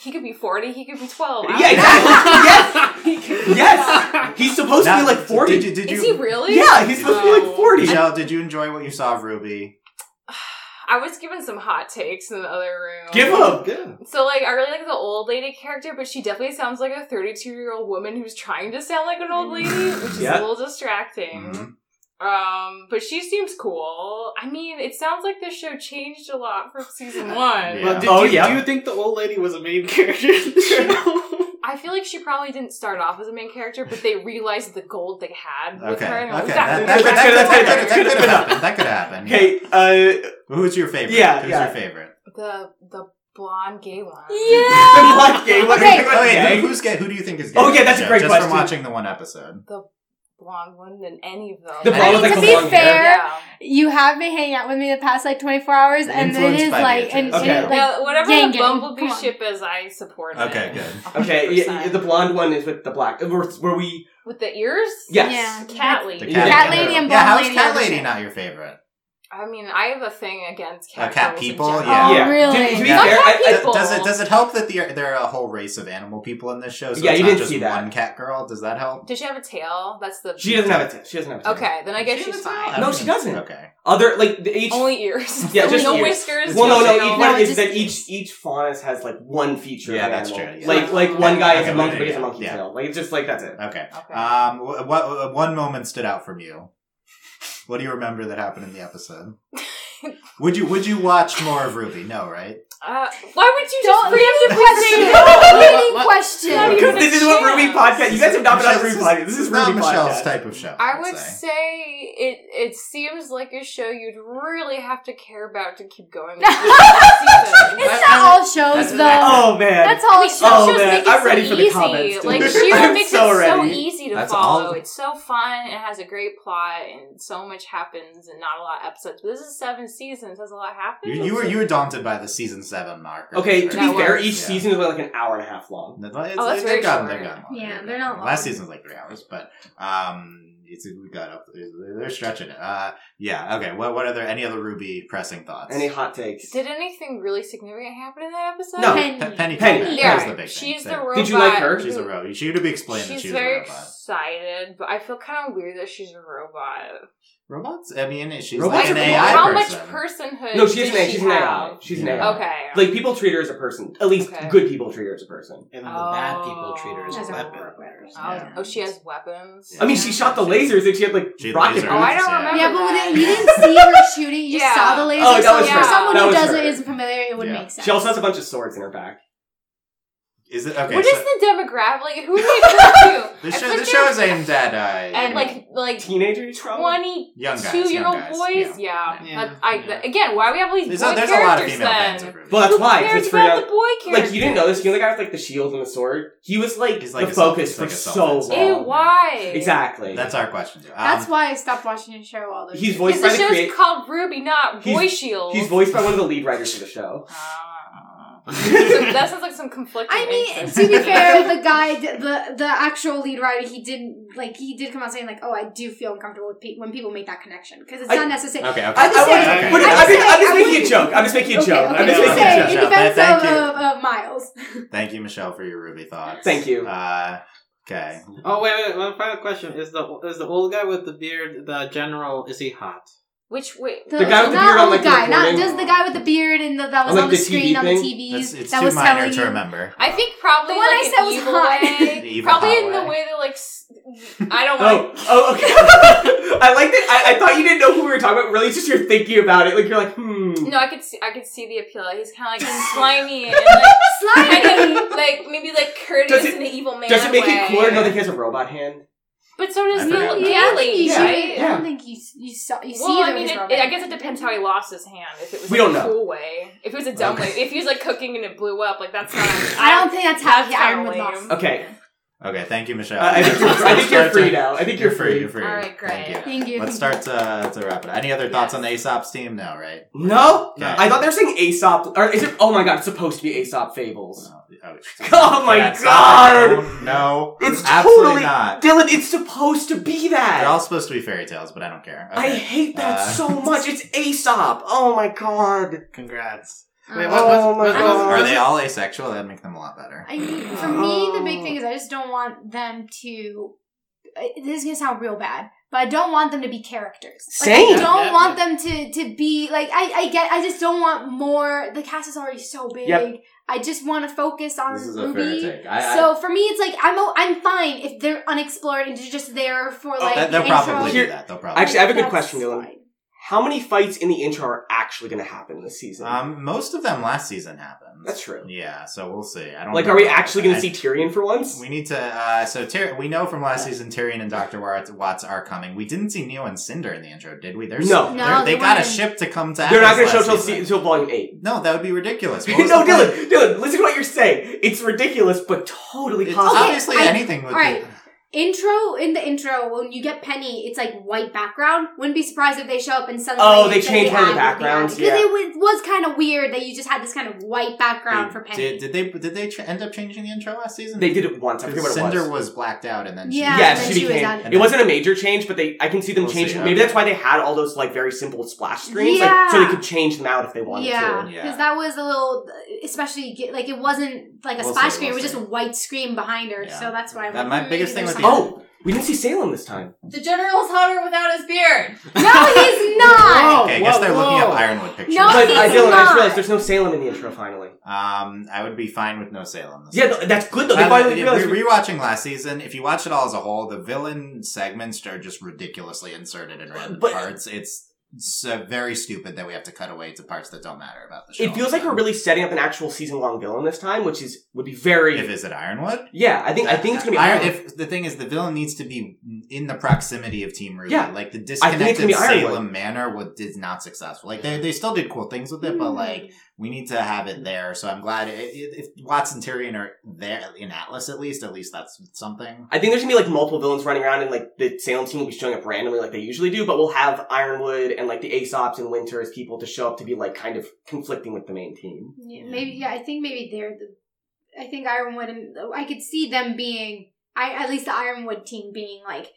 He could be forty. He could be twelve. I Yeah, exactly. yes, He could be yes. He's supposed to be like forty. Did you, did Is you, he really? Yeah, he's supposed to be like forty. Michelle, did you enjoy what you saw of Ruby? I was given some hot takes in the other room. Give him. Good. So like I really like the old lady character, but she definitely sounds like a 32 year old woman who's trying to sound like an old lady, which is Yeah. a little distracting. Mhm. Um, but she seems cool. I mean, it sounds like this show changed a lot from season one. Yeah. But did Oh, you, yeah. do you think the old lady was a main character in the show? I feel like she probably didn't start off as a main character, but they realized the gold they had with Okay, her. okay, and I was that, that, that, That's could- good, that, could- that could that's good. happen. That could happen. Okay, uh, Who's your favorite? Yeah, Who's yeah. your favorite? the the blonde gay one. Yeah. What gay? What Okay. gay? What Oh, wait, who's gay? Who do you think is gay? Oh, yeah, that's a Just great Just question. from watching the one episode. The blonde one than any of them. The I mean, with, like, to the be fair, Yeah. you have been hanging out with me the past like 24 hours, and it Influenced like, and, and Okay. it, like yeah, whatever gang the. Bumblebee ship is, I support it. Okay, good. Okay, 100%. yeah, the blonde one is with the black. Uh, were, were we? With the ears? Yes. Yeah. Cat The lady. cat, Cat lady and yeah, how's lady cat lady not your favorite? I mean, I have a thing against cat, Uh, cat people? general. Yeah. Oh, yeah. really? To, to Yeah. fair, Not I, cat I, people. Does it does it help that there there are a whole race of animal people in this show? So Yeah, it's you not didn't just see that. one cat girl. Does that help? Does she have a tail? That's the. she doesn't have a. T- she doesn't have a. tail. Okay, then I guess She she's has fine. No, she doesn't. Okay. Other like the each. Only ears. Yeah, just no ears. whiskers. well, no, no. Each No, one is just that each each faunus has like one feature. Yeah, of that's true, yeah. Like like one guy is a monkey, but he has a monkey tail. Like it's just like that's it. Okay. Okay. Um, what, what one moment stood out from you? What do you remember that happened in the episode? would you would you watch more of Ruby? No, right? Uh, why would you Don't just preemptively question. say leading question. Because this is what Ruby podcast. You guys have not been on Michelle, Ruby podcast. This is not Ruby Michelle's podcast. type of show. I I'd say. say it. It seems like a show you'd really have to care about to keep going. with the season. It's not all shows That's- though. Oh man. That's all I mean, shows. Oh, shows man, make it I'm so ready for the easy. comments, Like dude. She-Ra I'm makes so it so easy to That's follow. all- It's so fun. It has a great plot, and so much happens, and not a lot of episodes. But this is seven seasons. Has a lot happened. You, you were you were daunted by the season seven mark. Okay, to be That fair, works. each Yeah. season is like an hour and a half long. It's, Oh, that's they've very gotten, short. they've gotten long. Yeah, They've they're not long. Last long. season's like three hours, but um, it's we got up. They're stretching it. Uh, yeah. Okay. What what are there any other Ruby pressing thoughts? Any hot takes? Did anything really significant happen in that episode? No. Penny. Pe- Penny. Penny. Penny. Yeah, That was the big thing. she's the There. robot. Did you like her? She's a robot. She had to be explained that She's she was a very robot. excited, but I feel kind of weird that she's a robot. Robots? I mean, she's Robots like an are AI How person. much personhood? No, she's does an AI. she She's an AI. have? She's an AI. Okay. Like people treat her as a person. At least Okay. good people treat her as a person. And then the bad people Oh. treat her as oh. She a weapon. weapons. Oh, Yeah. oh, she has weapons. I mean, she shot the lasers and she had like She had rocket lasers. Oh, I boots. don't remember. Yeah, but when it, you didn't see her shooting, you just Yeah. saw the laser. Oh, that so was for her. someone That who was doesn't her. isn't familiar, it would Yeah. make sense. She also has a bunch of swords in her back. Is it okay? what so is the demographic? Like, who are they to? the show? feel The like show is aimed at uh, and like like Teenagers, probably. twenty young guys, two year old boys. yeah. Yeah, Yeah. That- I Yeah. again, why do we have all these There's, boy a, there's a lot of female then? fans of Well, that's Who why. 'cause cares it's for about young. the boy characters? Like you didn't know this. You know the guy with like the shield and the sword. He was like He's like the focus he's for like so long. Ew, why? Exactly. That's our question. Um, That's why I stopped watching the show all those He's voiced Because by the the show's called Ruby, not He's- Boy Shield. He's voiced by one of the lead writers for the show. So that sounds like some conflicting. I mean, interests. to be fair, the guy, the the actual lead writer, he didn't like he did come out saying like, "Oh, I do feel uncomfortable with pe- when people make that connection because it's I- not necessary." Okay, okay. I, I, just saying- wouldn't- Okay. wouldn't- I'm I'm, just just, I'm just making a wouldn't- joke. I'm just making a Okay, joke. okay, I'm just okay. making a joke. in defense Thank of, you. of, of Miles. Thank you, Michelle, for your Ruby thoughts. Thank you. Uh, okay. Oh wait, wait, one final question: Is the is the old guy with the beard the general? Is he hot? Which wait, The guy with the beard on, old like, the guy, not recording? just the guy with the beard and the, that was On, like, on the, the screen TV on the thing? TVs. It's, it's that too was minor telling to you. remember. I think probably The one like I said was evil hot. way. Probably hot in the way. way that like I don't Oh, want. oh, okay. I like that. I, I thought you didn't know who we were talking about. Really, it's just you're thinking about it. Like you're like, hmm. No, I could see. I could see the appeal. He's kind of like slimy and like kind Slimy. of like maybe like courteous Does it- in the evil man Does it make way. it cooler to know that he has a robot hand? But so does I the forgot about the Yeah, I don't think you right? I don't think you you saw you see Well, I mean, was it, I guess it depends how he lost his hand. If it was We like, don't a know. cool way, if it was a dumb Okay. way, if he was like cooking and it blew up, like that's not. I don't think that's how That's the Iron kinda would lame. lost. Okay. Okay, thank you, Michelle. Uh, I think you're, I think you're free now. I think You're you're free. free. You're free. All right, great. Thank you. Thank you. Let's start to, to wrap it. Up. Any other thoughts Yes. on the Ace Ops team? No, right? No, Okay. I thought they were saying Aesop, or is it? Oh my god, it's supposed to be Aesop fables. Oh, oh, Oh my yeah, God. stop. No, It's absolutely totally not. Dylan. It's supposed to be that. They're all supposed to be fairy tales, but I don't care. I hate that Uh, so much. It's Aesop. Oh my god. Congrats. Wait, what, Oh what's, my what's, God. Are they all asexual? That'd make them a lot better. I, for me, the big Oh. thing is I just don't want them to. This is gonna sound real bad, but I don't want them to be characters. Like, Same. I don't Yeah, want yeah. them to to be like I. I get. I just don't want more. The cast is already so big. Yep. I just want to focus on This is a Ruby. fair take. I, I, so for me, it's like I'm o- I'm fine if they're unexplored and they're just there for oh, like that, they'll the probably Here- do that. They'll probably. Actually, I have a good question, Dylan. Fine. how many fights in the intro are actually going to happen this season? Um, most of them last season happened. That's true. Yeah, so we'll see. I don't like, know are we actually going to see Tyrian for once? We need to. Uh, so Tyr- we know from last season Tyrian and Doctor Watts, Watts are coming. We didn't see Neo and Cinder in the intro, did we? They're No. No, they're- they they got a ship to come to. They're not going to show last until season. until volume eight. No, that would be ridiculous. No, was? Dylan, Dylan, listen to what you're saying. It's ridiculous, but totally It's possible. Okay, obviously I- anything would all right. be. Intro in the intro when you get Penny, it's like white background. Wouldn't be surprised if they show up and suddenly Oh, they it's changed like one of the add- backgrounds, because yeah. it was, was kind of weird that you just had this kind of white background for Penny. Did, did they did they ch- end up changing the intro last season? They did it once. I forget what it Cinder was. was. blacked out, and then she, Yeah, yes, and she then she was became. added. it wasn't a major change, but they. I can see them We'll see, changing. okay. Maybe that's why they had all those like very simple splash screens, like, so they could change them out if they wanted yeah, to. Yeah. because that was a little, especially like it wasn't like a We'll splash see, screen; we'll it was see. just a white screen behind her. Yeah. So that's why. I'm like, my biggest thing there's with the- Oh, we didn't see Salem this time. The general's hotter without his beard. no, he's not. Okay, I guess Whoa, they're looking up. Ironwood pictures. No, but he's I, Dylan, I just not. realized there's no Salem in the intro. Finally, Um, I would be fine with no Salem. This yeah, season. th- that's good though. They finally re- realized. rewatching last season, if you watch it all as a whole, the villain segments are just ridiculously inserted in random But- parts. It's, it's uh, very stupid that we have to cut away to parts that don't matter about the show. It feels like we're really setting up an actual season long villain this time, which is would be very. If is it Ironwood? yeah, I think I think it's gonna be. Iron, Ironwood. if the thing is, the villain needs to be in the proximity of Team Ruby. Yeah. like the I think it's gonna disconnected. Salem Manor was did not successful. Like they they still did cool things with it, but like we need to have it there. So I'm glad it, it, if Watts and Tyrian are there in Atlas at least. At least that's something. I think there's gonna be like multiple villains running around, and like the Salem team will be showing up randomly, like they usually do. But we'll have Ironwood and like the Ace Ops and Winter as people to show up to be like kind of conflicting with the main team. Yeah, maybe. Yeah, I think maybe they're the. I think Ironwood and I could see them being. I at least the Ironwood team being like,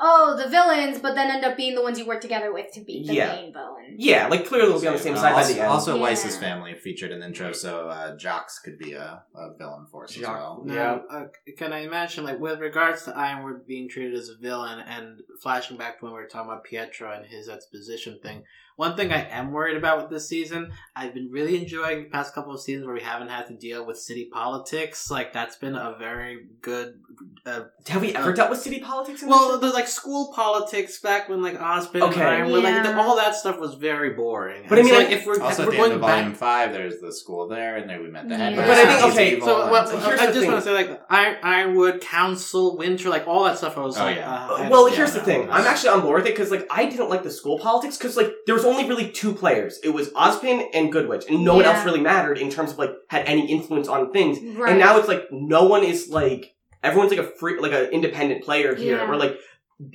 oh, the villains, but then end up being the ones you work together with to beat the Yeah. main villain. Yeah, like clearly we'll be on the same Uh, side by also, the end. Also, Yeah. Weiss's family featured in the intro, so uh, Jocks could be a, a villain for us as Jock- well. Now, uh, can I imagine, like, with regards to Ironwood being treated as a villain and flashing back to when we were talking about Pietro and his exposition thing, one thing I am worried about with this season, I've been really enjoying the past couple of seasons where we haven't had to deal with city politics. Like, that's been a very good. Uh, Have we ever dealt with city politics? In well, this? the like school politics back when like Osprey Okay. and Ironwood, like Yeah. the, all that stuff was very boring. But I And mean, so, like, like, if we're, Also, if at the we're end going of back, Volume Five, there's the school there, and then we met the Yeah. headmaster. But I think- He's okay, evil, So and well, it's here's I the just thing. want to say like Iron, Ironwood Council, Winter, like all that stuff. I was Oh, like, yeah. uh, I- well, yeah, here's the thing. I'm actually on board with it because, like, I didn't like the school politics because, like, there was only really two players. It was Ozpin and Goodwitch, and no one Yeah. else really mattered in terms of like had any influence on things. Right. And now it's like no one is like everyone's like a free, like an independent player here. Yeah. Where like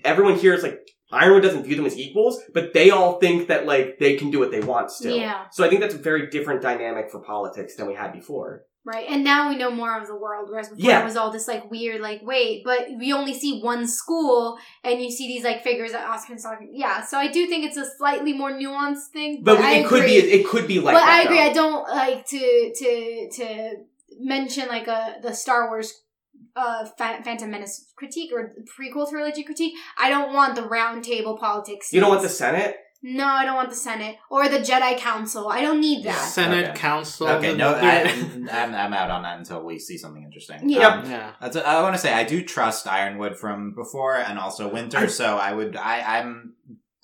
everyone here is like Ironwood doesn't view them as equals, but they all think that like they can do what they want still. Yeah. So I think that's a very different dynamic for politics than we had before. Right, and now we know more of the world, whereas before Yeah. it was all this like weird, like wait, but we only see one school, and you see these like figures that Oscar's talking. Yeah, so I do think it's a slightly more nuanced thing, But, but, I it could be it could be like but. I agree. though. I don't like to to to mention like a the Star Wars uh Phantom Menace critique or prequel trilogy critique. I don't want the round table politics. You don't want the. Senate? No, I don't want the Senate or the Jedi Council. I don't need that. Senate Okay. Council. Okay, no, the- I, I'm, I'm out on that until we see something interesting. Yeah. Um, yeah. That's I want to say I do trust Ironwood from before and also Winter, I- so I would I I'm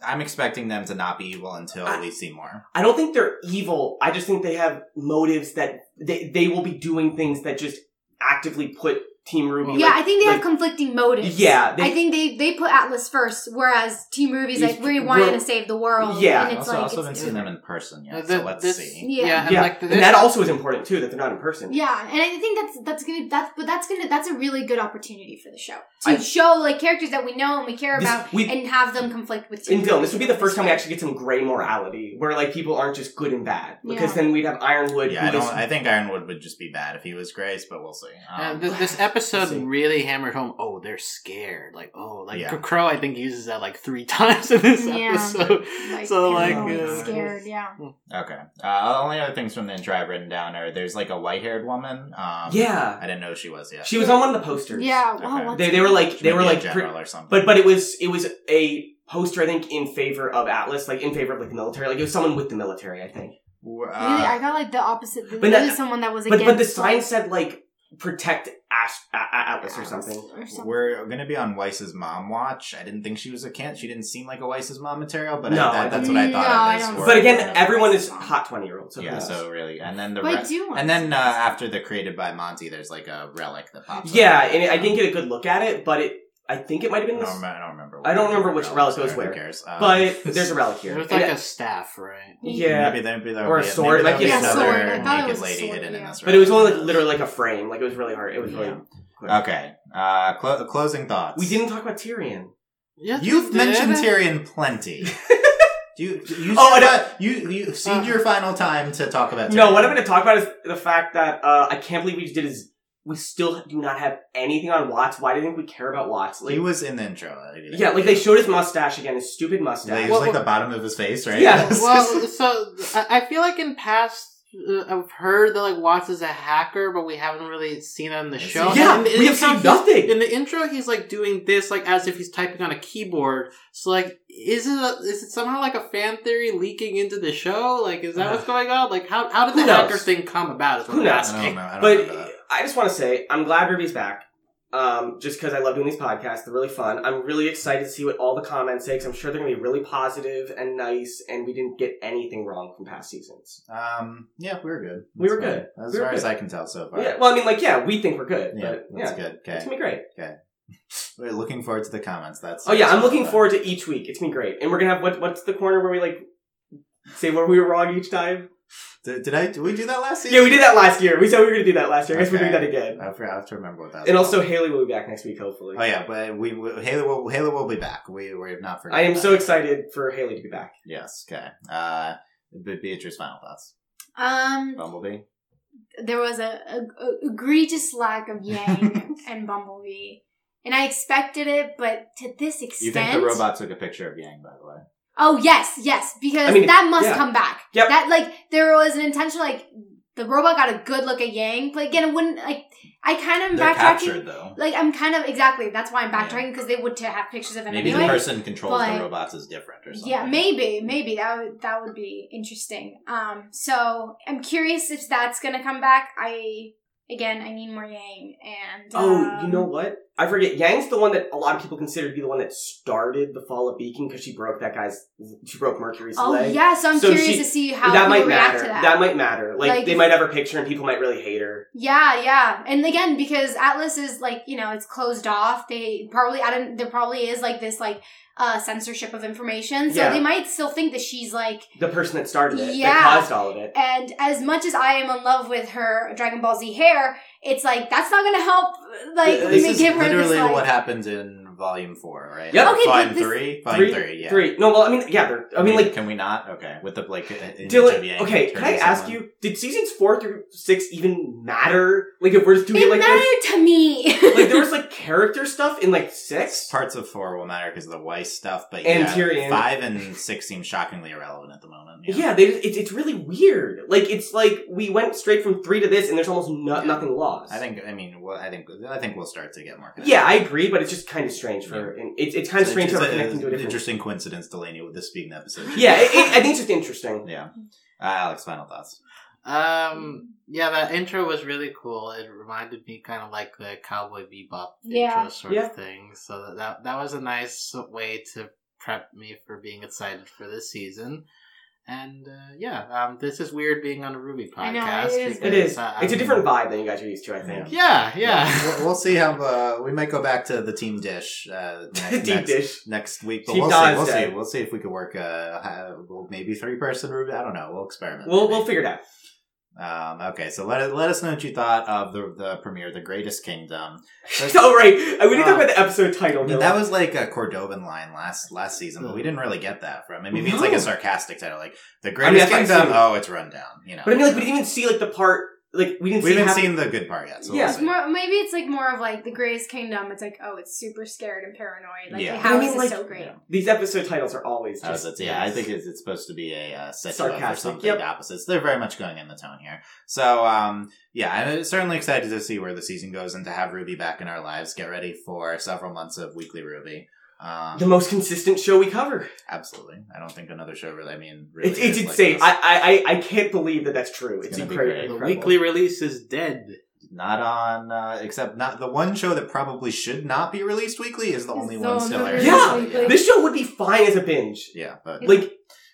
I'm expecting them to not be evil until I- we see more. I don't think they're evil. I just think they have motives that they they will be doing things that just actively put Team Ruby. Yeah, like- I think they like- have conflicting motives. Yeah, they- I think they they put Atlas first, whereas Team Ruby's He's- like we wanted we're- to save the world. Yeah. and it's also, like also it's haven't seen them in person yet, Uh, so let's this- see. Yeah. Yeah, and yeah, like and that also is important too that they're not in person. Yeah, and I think that's that's gonna that's but that's gonna that's a really good opportunity for the show to I- show like characters that we know and we care This- about we- and have them conflict with. Team And Dylan, this would be the first time we actually get some gray morality, where like people aren't just good and bad. Because Yeah. then we'd have Ironwood. Yeah, I don't. I think Ironwood would just be bad if he was Grace, but we'll see. Um, And th- this Let's episode really hammered home. Oh, they're scared. Like, oh, like Yeah. Qrow. I think uses that like three times in this Yeah. episode. Like, so like, uh, scared, yeah. okay. Uh, only other things from the intro I've written down are there's like a white-haired woman. Um, Yeah. I didn't know she was Yeah. She was on one of the posters. Yeah, Okay. wow, what's They, they were like She they were like general pre- or something. but but it was it was a poster I think in favor of Atlas, like in favor of like the military. Like it was someone with the military, I think. W- Really, uh, I got like the opposite. But But that- someone that was But against. but the sign like- said like protect Ash, a- A- Atlas or something. Or something. We're gonna be on Weiss's mom watch. I didn't think she was a can. She didn't seem like a Weiss's mom material, but No, I, I that, that's what I thought. No, of I this don't But again, everyone is hot twenty year olds. So yeah. So really, and then the But I re- do and then uh, after the created by Monty, there's like a relic that pops. yeah, up. and I didn't get a good look at it, but it. I think it might have I been don't, this. remember, I don't remember. I don't remember which relic relics goes are, where. Who cares? Um, But there's a relic here. It's like it- a staff, right? yeah, Maybe, maybe there Or a be- sword, like, there'll yeah, another sword. I thought it naked was a lady sword, hidden in yeah. this. but it was only like literally like a frame. Like it was really hard. It was really. Yeah. Okay. Uh, clo- closing thoughts. We didn't talk about Tyrian. Yes, You've mentioned did. Tyrian plenty. Do you, you, Oh, I said you, you cede Uh. your final time to talk about Tyrian. No, what I'm going to talk about is the fact that uh, I can't believe we just did is we still do not have anything on Watts. Why do you think we care about Watts? Like, He was in the intro. yeah, like they showed his mustache again, his stupid Like, mustache. it was like the bottom of his face, right? Yeah. well, so I I feel like in past. Uh, I've heard that like Watts is a hacker, but we haven't really seen it in the show. Yeah, And in the we have intro, seen he's- nothing. In the intro, he's like doing this, like as if he's typing on a keyboard. So like, is it a, is it somehow like a fan theory leaking into the show? Like, is that what's going on? Like, how how did Who the knows? hacker thing come about? Is what Who I'm knows? I asking. don't know. I don't but remember that. I just want to say I'm glad Ruby's back. Um, just because I love doing these podcasts, they're really fun. I'm really excited to see what all the comments say. Because I'm sure they're gonna be really positive and nice, and we didn't get anything wrong from past seasons. Um, yeah, we were good. We were good. As We were far as good. I can tell so far. Yeah, well, I mean, like, yeah, we think we're good, Yeah, but that's yeah, good. it's Okay. gonna be great. Okay. We're looking forward to the comments. That's Oh yeah, I'm looking forward to each week. It's been great, and we're gonna have what? What's the corner where we like say where we were wrong each time? Did, did I? Did we do that last year? Yeah, we did that last year. We said we were gonna do that last year. I guess we're doing that again. I forgot- I have to remember what that. was And also, called. Haley will be back next week, hopefully. Oh yeah, but we, we Haley will Haley will be back. We we're not forgetting. I am that. so excited for Haley to be back. Yes. Okay. Uh, Beatrice, final thoughts. Um, Bumblebee. there was a, a, a egregious lack of Yang and Bumblebee, and I expected it, but to this extent, You think the robot took a picture of Yang, by the way? Oh yes, yes, because I mean, that must yeah. come back. Yep. That like there was an intention like the robot got a good look at Yang, but again, it wouldn't like I kind of am They're backtracking. captured though. Like I'm kind of exactly that's why I'm backtracking because they would to have pictures of him Maybe anyway. the person controls but- the robots is different or something. Yeah, maybe, maybe that would that would be interesting. Um, so I'm curious if that's gonna come back. I again, I need more Yang, and Oh, um, you know what? I forget. Yang's the one that a lot of people consider to be the one that started the fall of Beacon because she broke that guy's. She broke Mercury's Oh leg. yeah, so I'm So curious she- to see how that might react matter. to That. that. might matter. Like, Like, they might have her picture and people might really hate her. Yeah, yeah, and again because Atlas is like you know it's closed off. They probably I don't. There probably is like this like uh censorship of information, so Yeah. they might still think that she's like. The person that started it, Yeah. that caused all of it. And as much as I am in love with her Dragon Ball Z hair, it's like that's not gonna help. Like this ma- is give her literally this like. what happens in Volume Four, right? Yeah. Or Okay, volume this- three, volume Three, three, yeah. three. No, well, I mean, yeah. They're, I mean, like, can we not? Okay, with the like, uh, uh, Dylan. Okay, can I ask someone. you? Did seasons four through six even matter? Like, if we're just doing it it like mattered this, to me. like there was like character stuff in like six. Parts of four will matter because of the Weiss stuff, but And yeah, Tyrian. five and six seem shockingly irrelevant at the moment. Yeah, they, it's it's really weird. Like it's like we went straight from three to this, and there's almost no, nothing lost. I think. I mean, well, I think. I think we'll start to get more. Yeah, I agree, but it's just kind of strange for. And it's it's kind of It's strange just how we're connecting to a different. interesting coincidence, Delaney, with this being the episode. Yeah, it, it, I think it's just interesting. yeah. Uh, Alex, final thoughts. Um, yeah, that intro was really cool. It reminded me kind of like the Cowboy Bebop Yeah. intro sort Yeah. of thing. So that, that that was a nice way to prep me for being excited for this season. And uh, yeah, um, this is weird being on a Ruby podcast. I know, it is. Because, is. uh, It's a I'm- different vibe than you guys are used to. I think. Yeah, yeah. We'll, we'll see how. Uh, we might go back to the team dish. Uh, next, Deep next, dish. next week, but Team we'll Dawes see. We'll Day. see. We'll see if we could work. Uh, ha- well, maybe three person Ruby. I don't know. We'll experiment. We'll maybe. we'll figure it out. Um, okay, so let let us know what you thought of the the premiere, The Greatest Kingdom. oh right, Uh, we didn't talk Uh, about the episode title. That was like a Cordovin line last last season, but we didn't really get that from. I mean, maybe it's like a sarcastic title, like The I mean, Greatest I Kingdom. Oh, it's run down. You know, But I mean, like we didn't even see like the part. Like we didn't we see. haven't half- seen the good part yet. So Yeah. we'll It's more, maybe it's like more of like the greatest kingdom. It's like, oh, it's super scared and paranoid. Like, Yeah. how I is mean, this like- so great? Yeah. These episode titles are always Oh, just. that's, yeah, I think it's, it's supposed to be a uh, set you up for Sarcastic, something yep. opposites. They're very much going in the tone here. So, um, yeah, I'm certainly excited to see where the season goes and to have Ruby back in our lives. Get ready for several months of weekly Ruby. Um, the most consistent show we cover. absolutely. I don't think another show really. I mean, really It's, it's is like insane. I, I I I can't believe that that's true. It's It's, gonna incredible. the weekly release is dead. not on uh, except not the one show that probably should not be released weekly is the only It's one still only airing. Yeah, weekly. This show would be fine as a binge. yeah, but Like,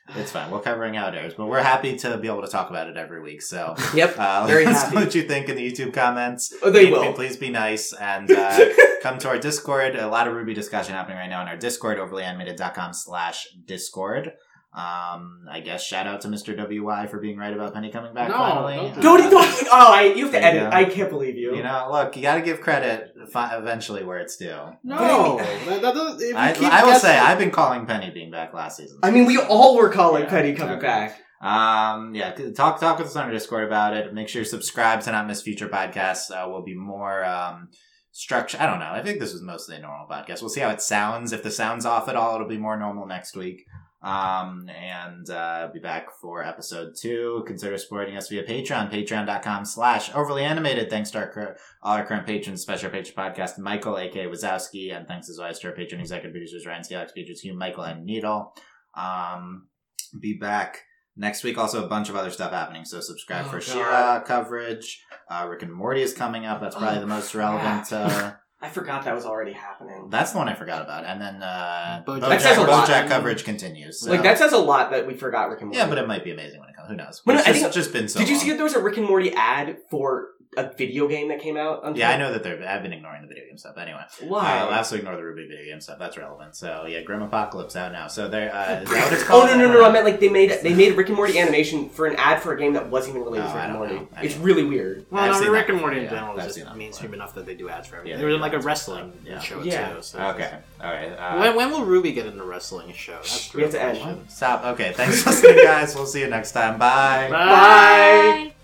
it's fine. We're covering how it airs, but we're happy to be able to talk about it every week. So yep. uh, Very let happy. what you think in the YouTube comments. Oh, they Please- will. Please be nice and uh, come to our Discord. A lot of Ruby discussion happening right now in our Discord, overlyanimated.com slash Discord. Um, I guess shout out to Mr. WY for being right about Penny coming back No, finally. don't do Don't, Uh, don't, oh, I, you have to There you edit. go. I can't believe you. You know, look, you got to give credit fi- eventually where it's due. No, that, that, doesn't- if you I, keep I will guessing- say I've been calling Penny being back last season. I mean, we all were calling Yeah, Penny coming okay. back. Um, yeah, talk talk with us on our Discord about it. Make sure you subscribe to not miss future podcasts. Uh, will be more um structure. I don't know. I think this was mostly a normal podcast. We'll see how it sounds. If the sound's off at all, it'll be more normal next week. Um, and uh, be back for episode two. Consider supporting us via Patreon, patreon.com slash overly animated. Thanks to our, cur- all our current patrons, special patron podcast, Michael, aka Wazowski, and thanks as always to our patron executive producers, Ryan Steelex, Beatrice Hugh, Michael, and Needle. Um, be back next week. Also, a bunch of other stuff happening. So subscribe Oh, for God. She-Ra coverage. Uh, Rick and Morty is coming up. That's probably Oh, the most relevant. Uh, I forgot that was already happening. that's the one I forgot about. And then uh, Bojack. Bojack, That says a lot. Bojack coverage continues. So. Like, that says a lot that we forgot Rick and Morty. yeah, but it might be amazing when it comes. Who knows? Well, no, it's I just, think- just been so. Did you long. see that there was a Rick and Morty ad for a video game that came out? On Yeah, I know that they're. I've been ignoring the video game stuff. Anyway, Why? uh, I'll also ignore the Ruby video game stuff. That's relevant. So yeah, Grim Apocalypse out now. So they're. Uh, is that what it's Oh called? no no no! no, I meant like they made they made Rick and Morty animation for an ad for a game that wasn't even related Oh, to Rick and Morty. know. It's really weird. Well, I've no, seen Rick and Morty before, in yeah. general is just mainstream enough that they do ads for everything. Yeah, there was they like a wrestling for stuff, show yeah. too. So Okay. All right. Uh, When, when will Ruby get in the wrestling show? That's the We have real to end. question. Stop. Okay. Thanks for listening, guys. We'll see you next time. Bye. Bye. Bye. Bye.